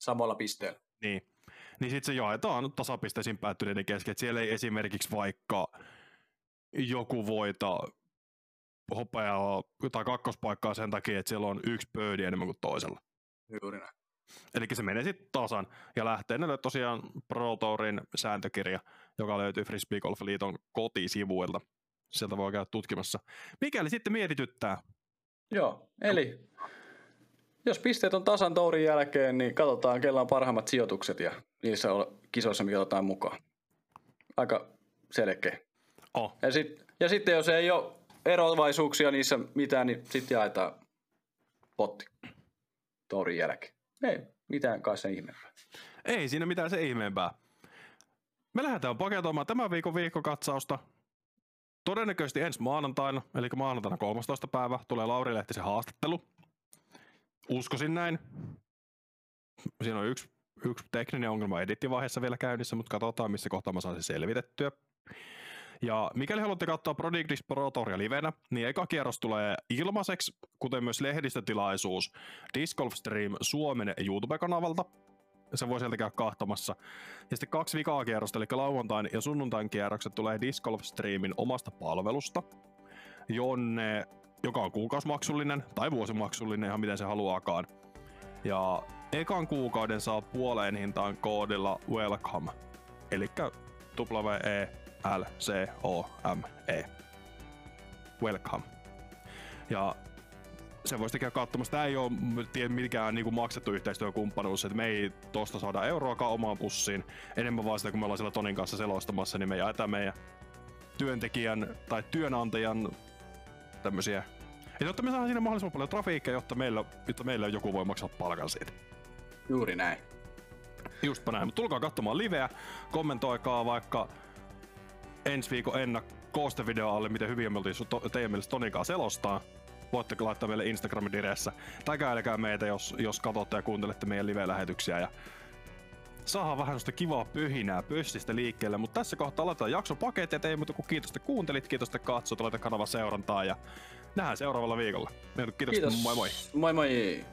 Samalla pisteellä. Niin. Niin sitten se jaetaan tasapisteisiin päättyneiden kesken, että siellä ei esimerkiksi vaikka joku voita hopeaa tai kakkospaikkaa sen takia, että siellä on yksi pöydi enemmän kuin toisella. Juuri näin. Eli se menee sitten tasan ja lähtee näille tosiaan Pro Tourin sääntökirja, joka löytyy Frisbee Golf Liiton kotisivuilta. Sieltä voi käydä tutkimassa. Mikäli sitten mietityttää. Joo, eli jos pisteet on tasan tourin jälkeen, niin katsotaan, kellä on parhaimmat sijoitukset ja niissä on kisoissa, mikä otetaan mukaan. Aika selkeä. Oh. Ja, sit, ja sitten jos ei ole eroavaisuuksia niissä mitään, niin sitten jaetaan potti tourin jälkeen. Ei mitään kai se ihmeempää. Ei siinä mitään se ihmeempää. Me lähdetään paketoimaan tämän viikon viikkokatsausta. Todennäköisesti ensi maanantaina, eli maanantaina 13. päivä, tulee Lauri Lehtisen haastattelu. Uskoisin näin. Siinä on yksi, yksi tekninen ongelma edittivaiheessa vielä käynnissä, mutta katsotaan, missä kohtaa mä saan se selvitettyä. Ja mikäli haluatte katsoa Prodigris Pro Touria livenä, niin eka kierros tulee ilmaiseksi, kuten myös lehdistötilaisuus Disc Golf Stream Suomen YouTube-kanavalta. Se voi sieltä käydä kahtamassa. Ja sitten kaksi vikaa kierrosta, eli lauantain ja sunnuntain kierrokset tulee Disc Golf Streamin omasta palvelusta, jonne, joka on kuukausimaksullinen tai vuosimaksullinen, ihan miten se haluaakaan. Ja ekan kuukauden saa puoleen hintaan koodilla WELCOME, eli W-E L-C-O-M-E. Welcome. Ja se voisi käydä katsomassa. Tämä ei ole mikään niin kuin maksettu yhteistyökumppanuus, että me ei tosta saada euroakaan omaan pussiin. Enemmän vaan sitä, kun me ollaan siellä Tonin kanssa selostamassa, niin me jaetaan meidän työntekijän tai työnantajan tämmöisiä ja jotta me saadaan siinä mahdollisimman paljon trafiikkia, jotta meillä, jotta meillä joku voi maksaa palkan siitä. Juuri näin. Justpa näin. Mutta tulkaa katsomaan liveä, kommentoikaa vaikka ensi viikon ennakkoostevideo alle, miten hyvin me oltiin teidän mielestä Tonikaa selostaa. Voitte laittaa meille Instagramin diressä. Täkäilekää meitä, jos, jos katsotte ja kuuntelette meidän live-lähetyksiä. Ja saadaan vähän sellaista kivaa pyhinää pössistä liikkeelle, mutta tässä kohtaa aletaan jakso paketti, ei muuta kuin kiitos, että kuuntelit, kiitos, että katsot, laita kanava seurantaa ja nähdään seuraavalla viikolla. Kiitos, kiitos. moi moi. Moi moi.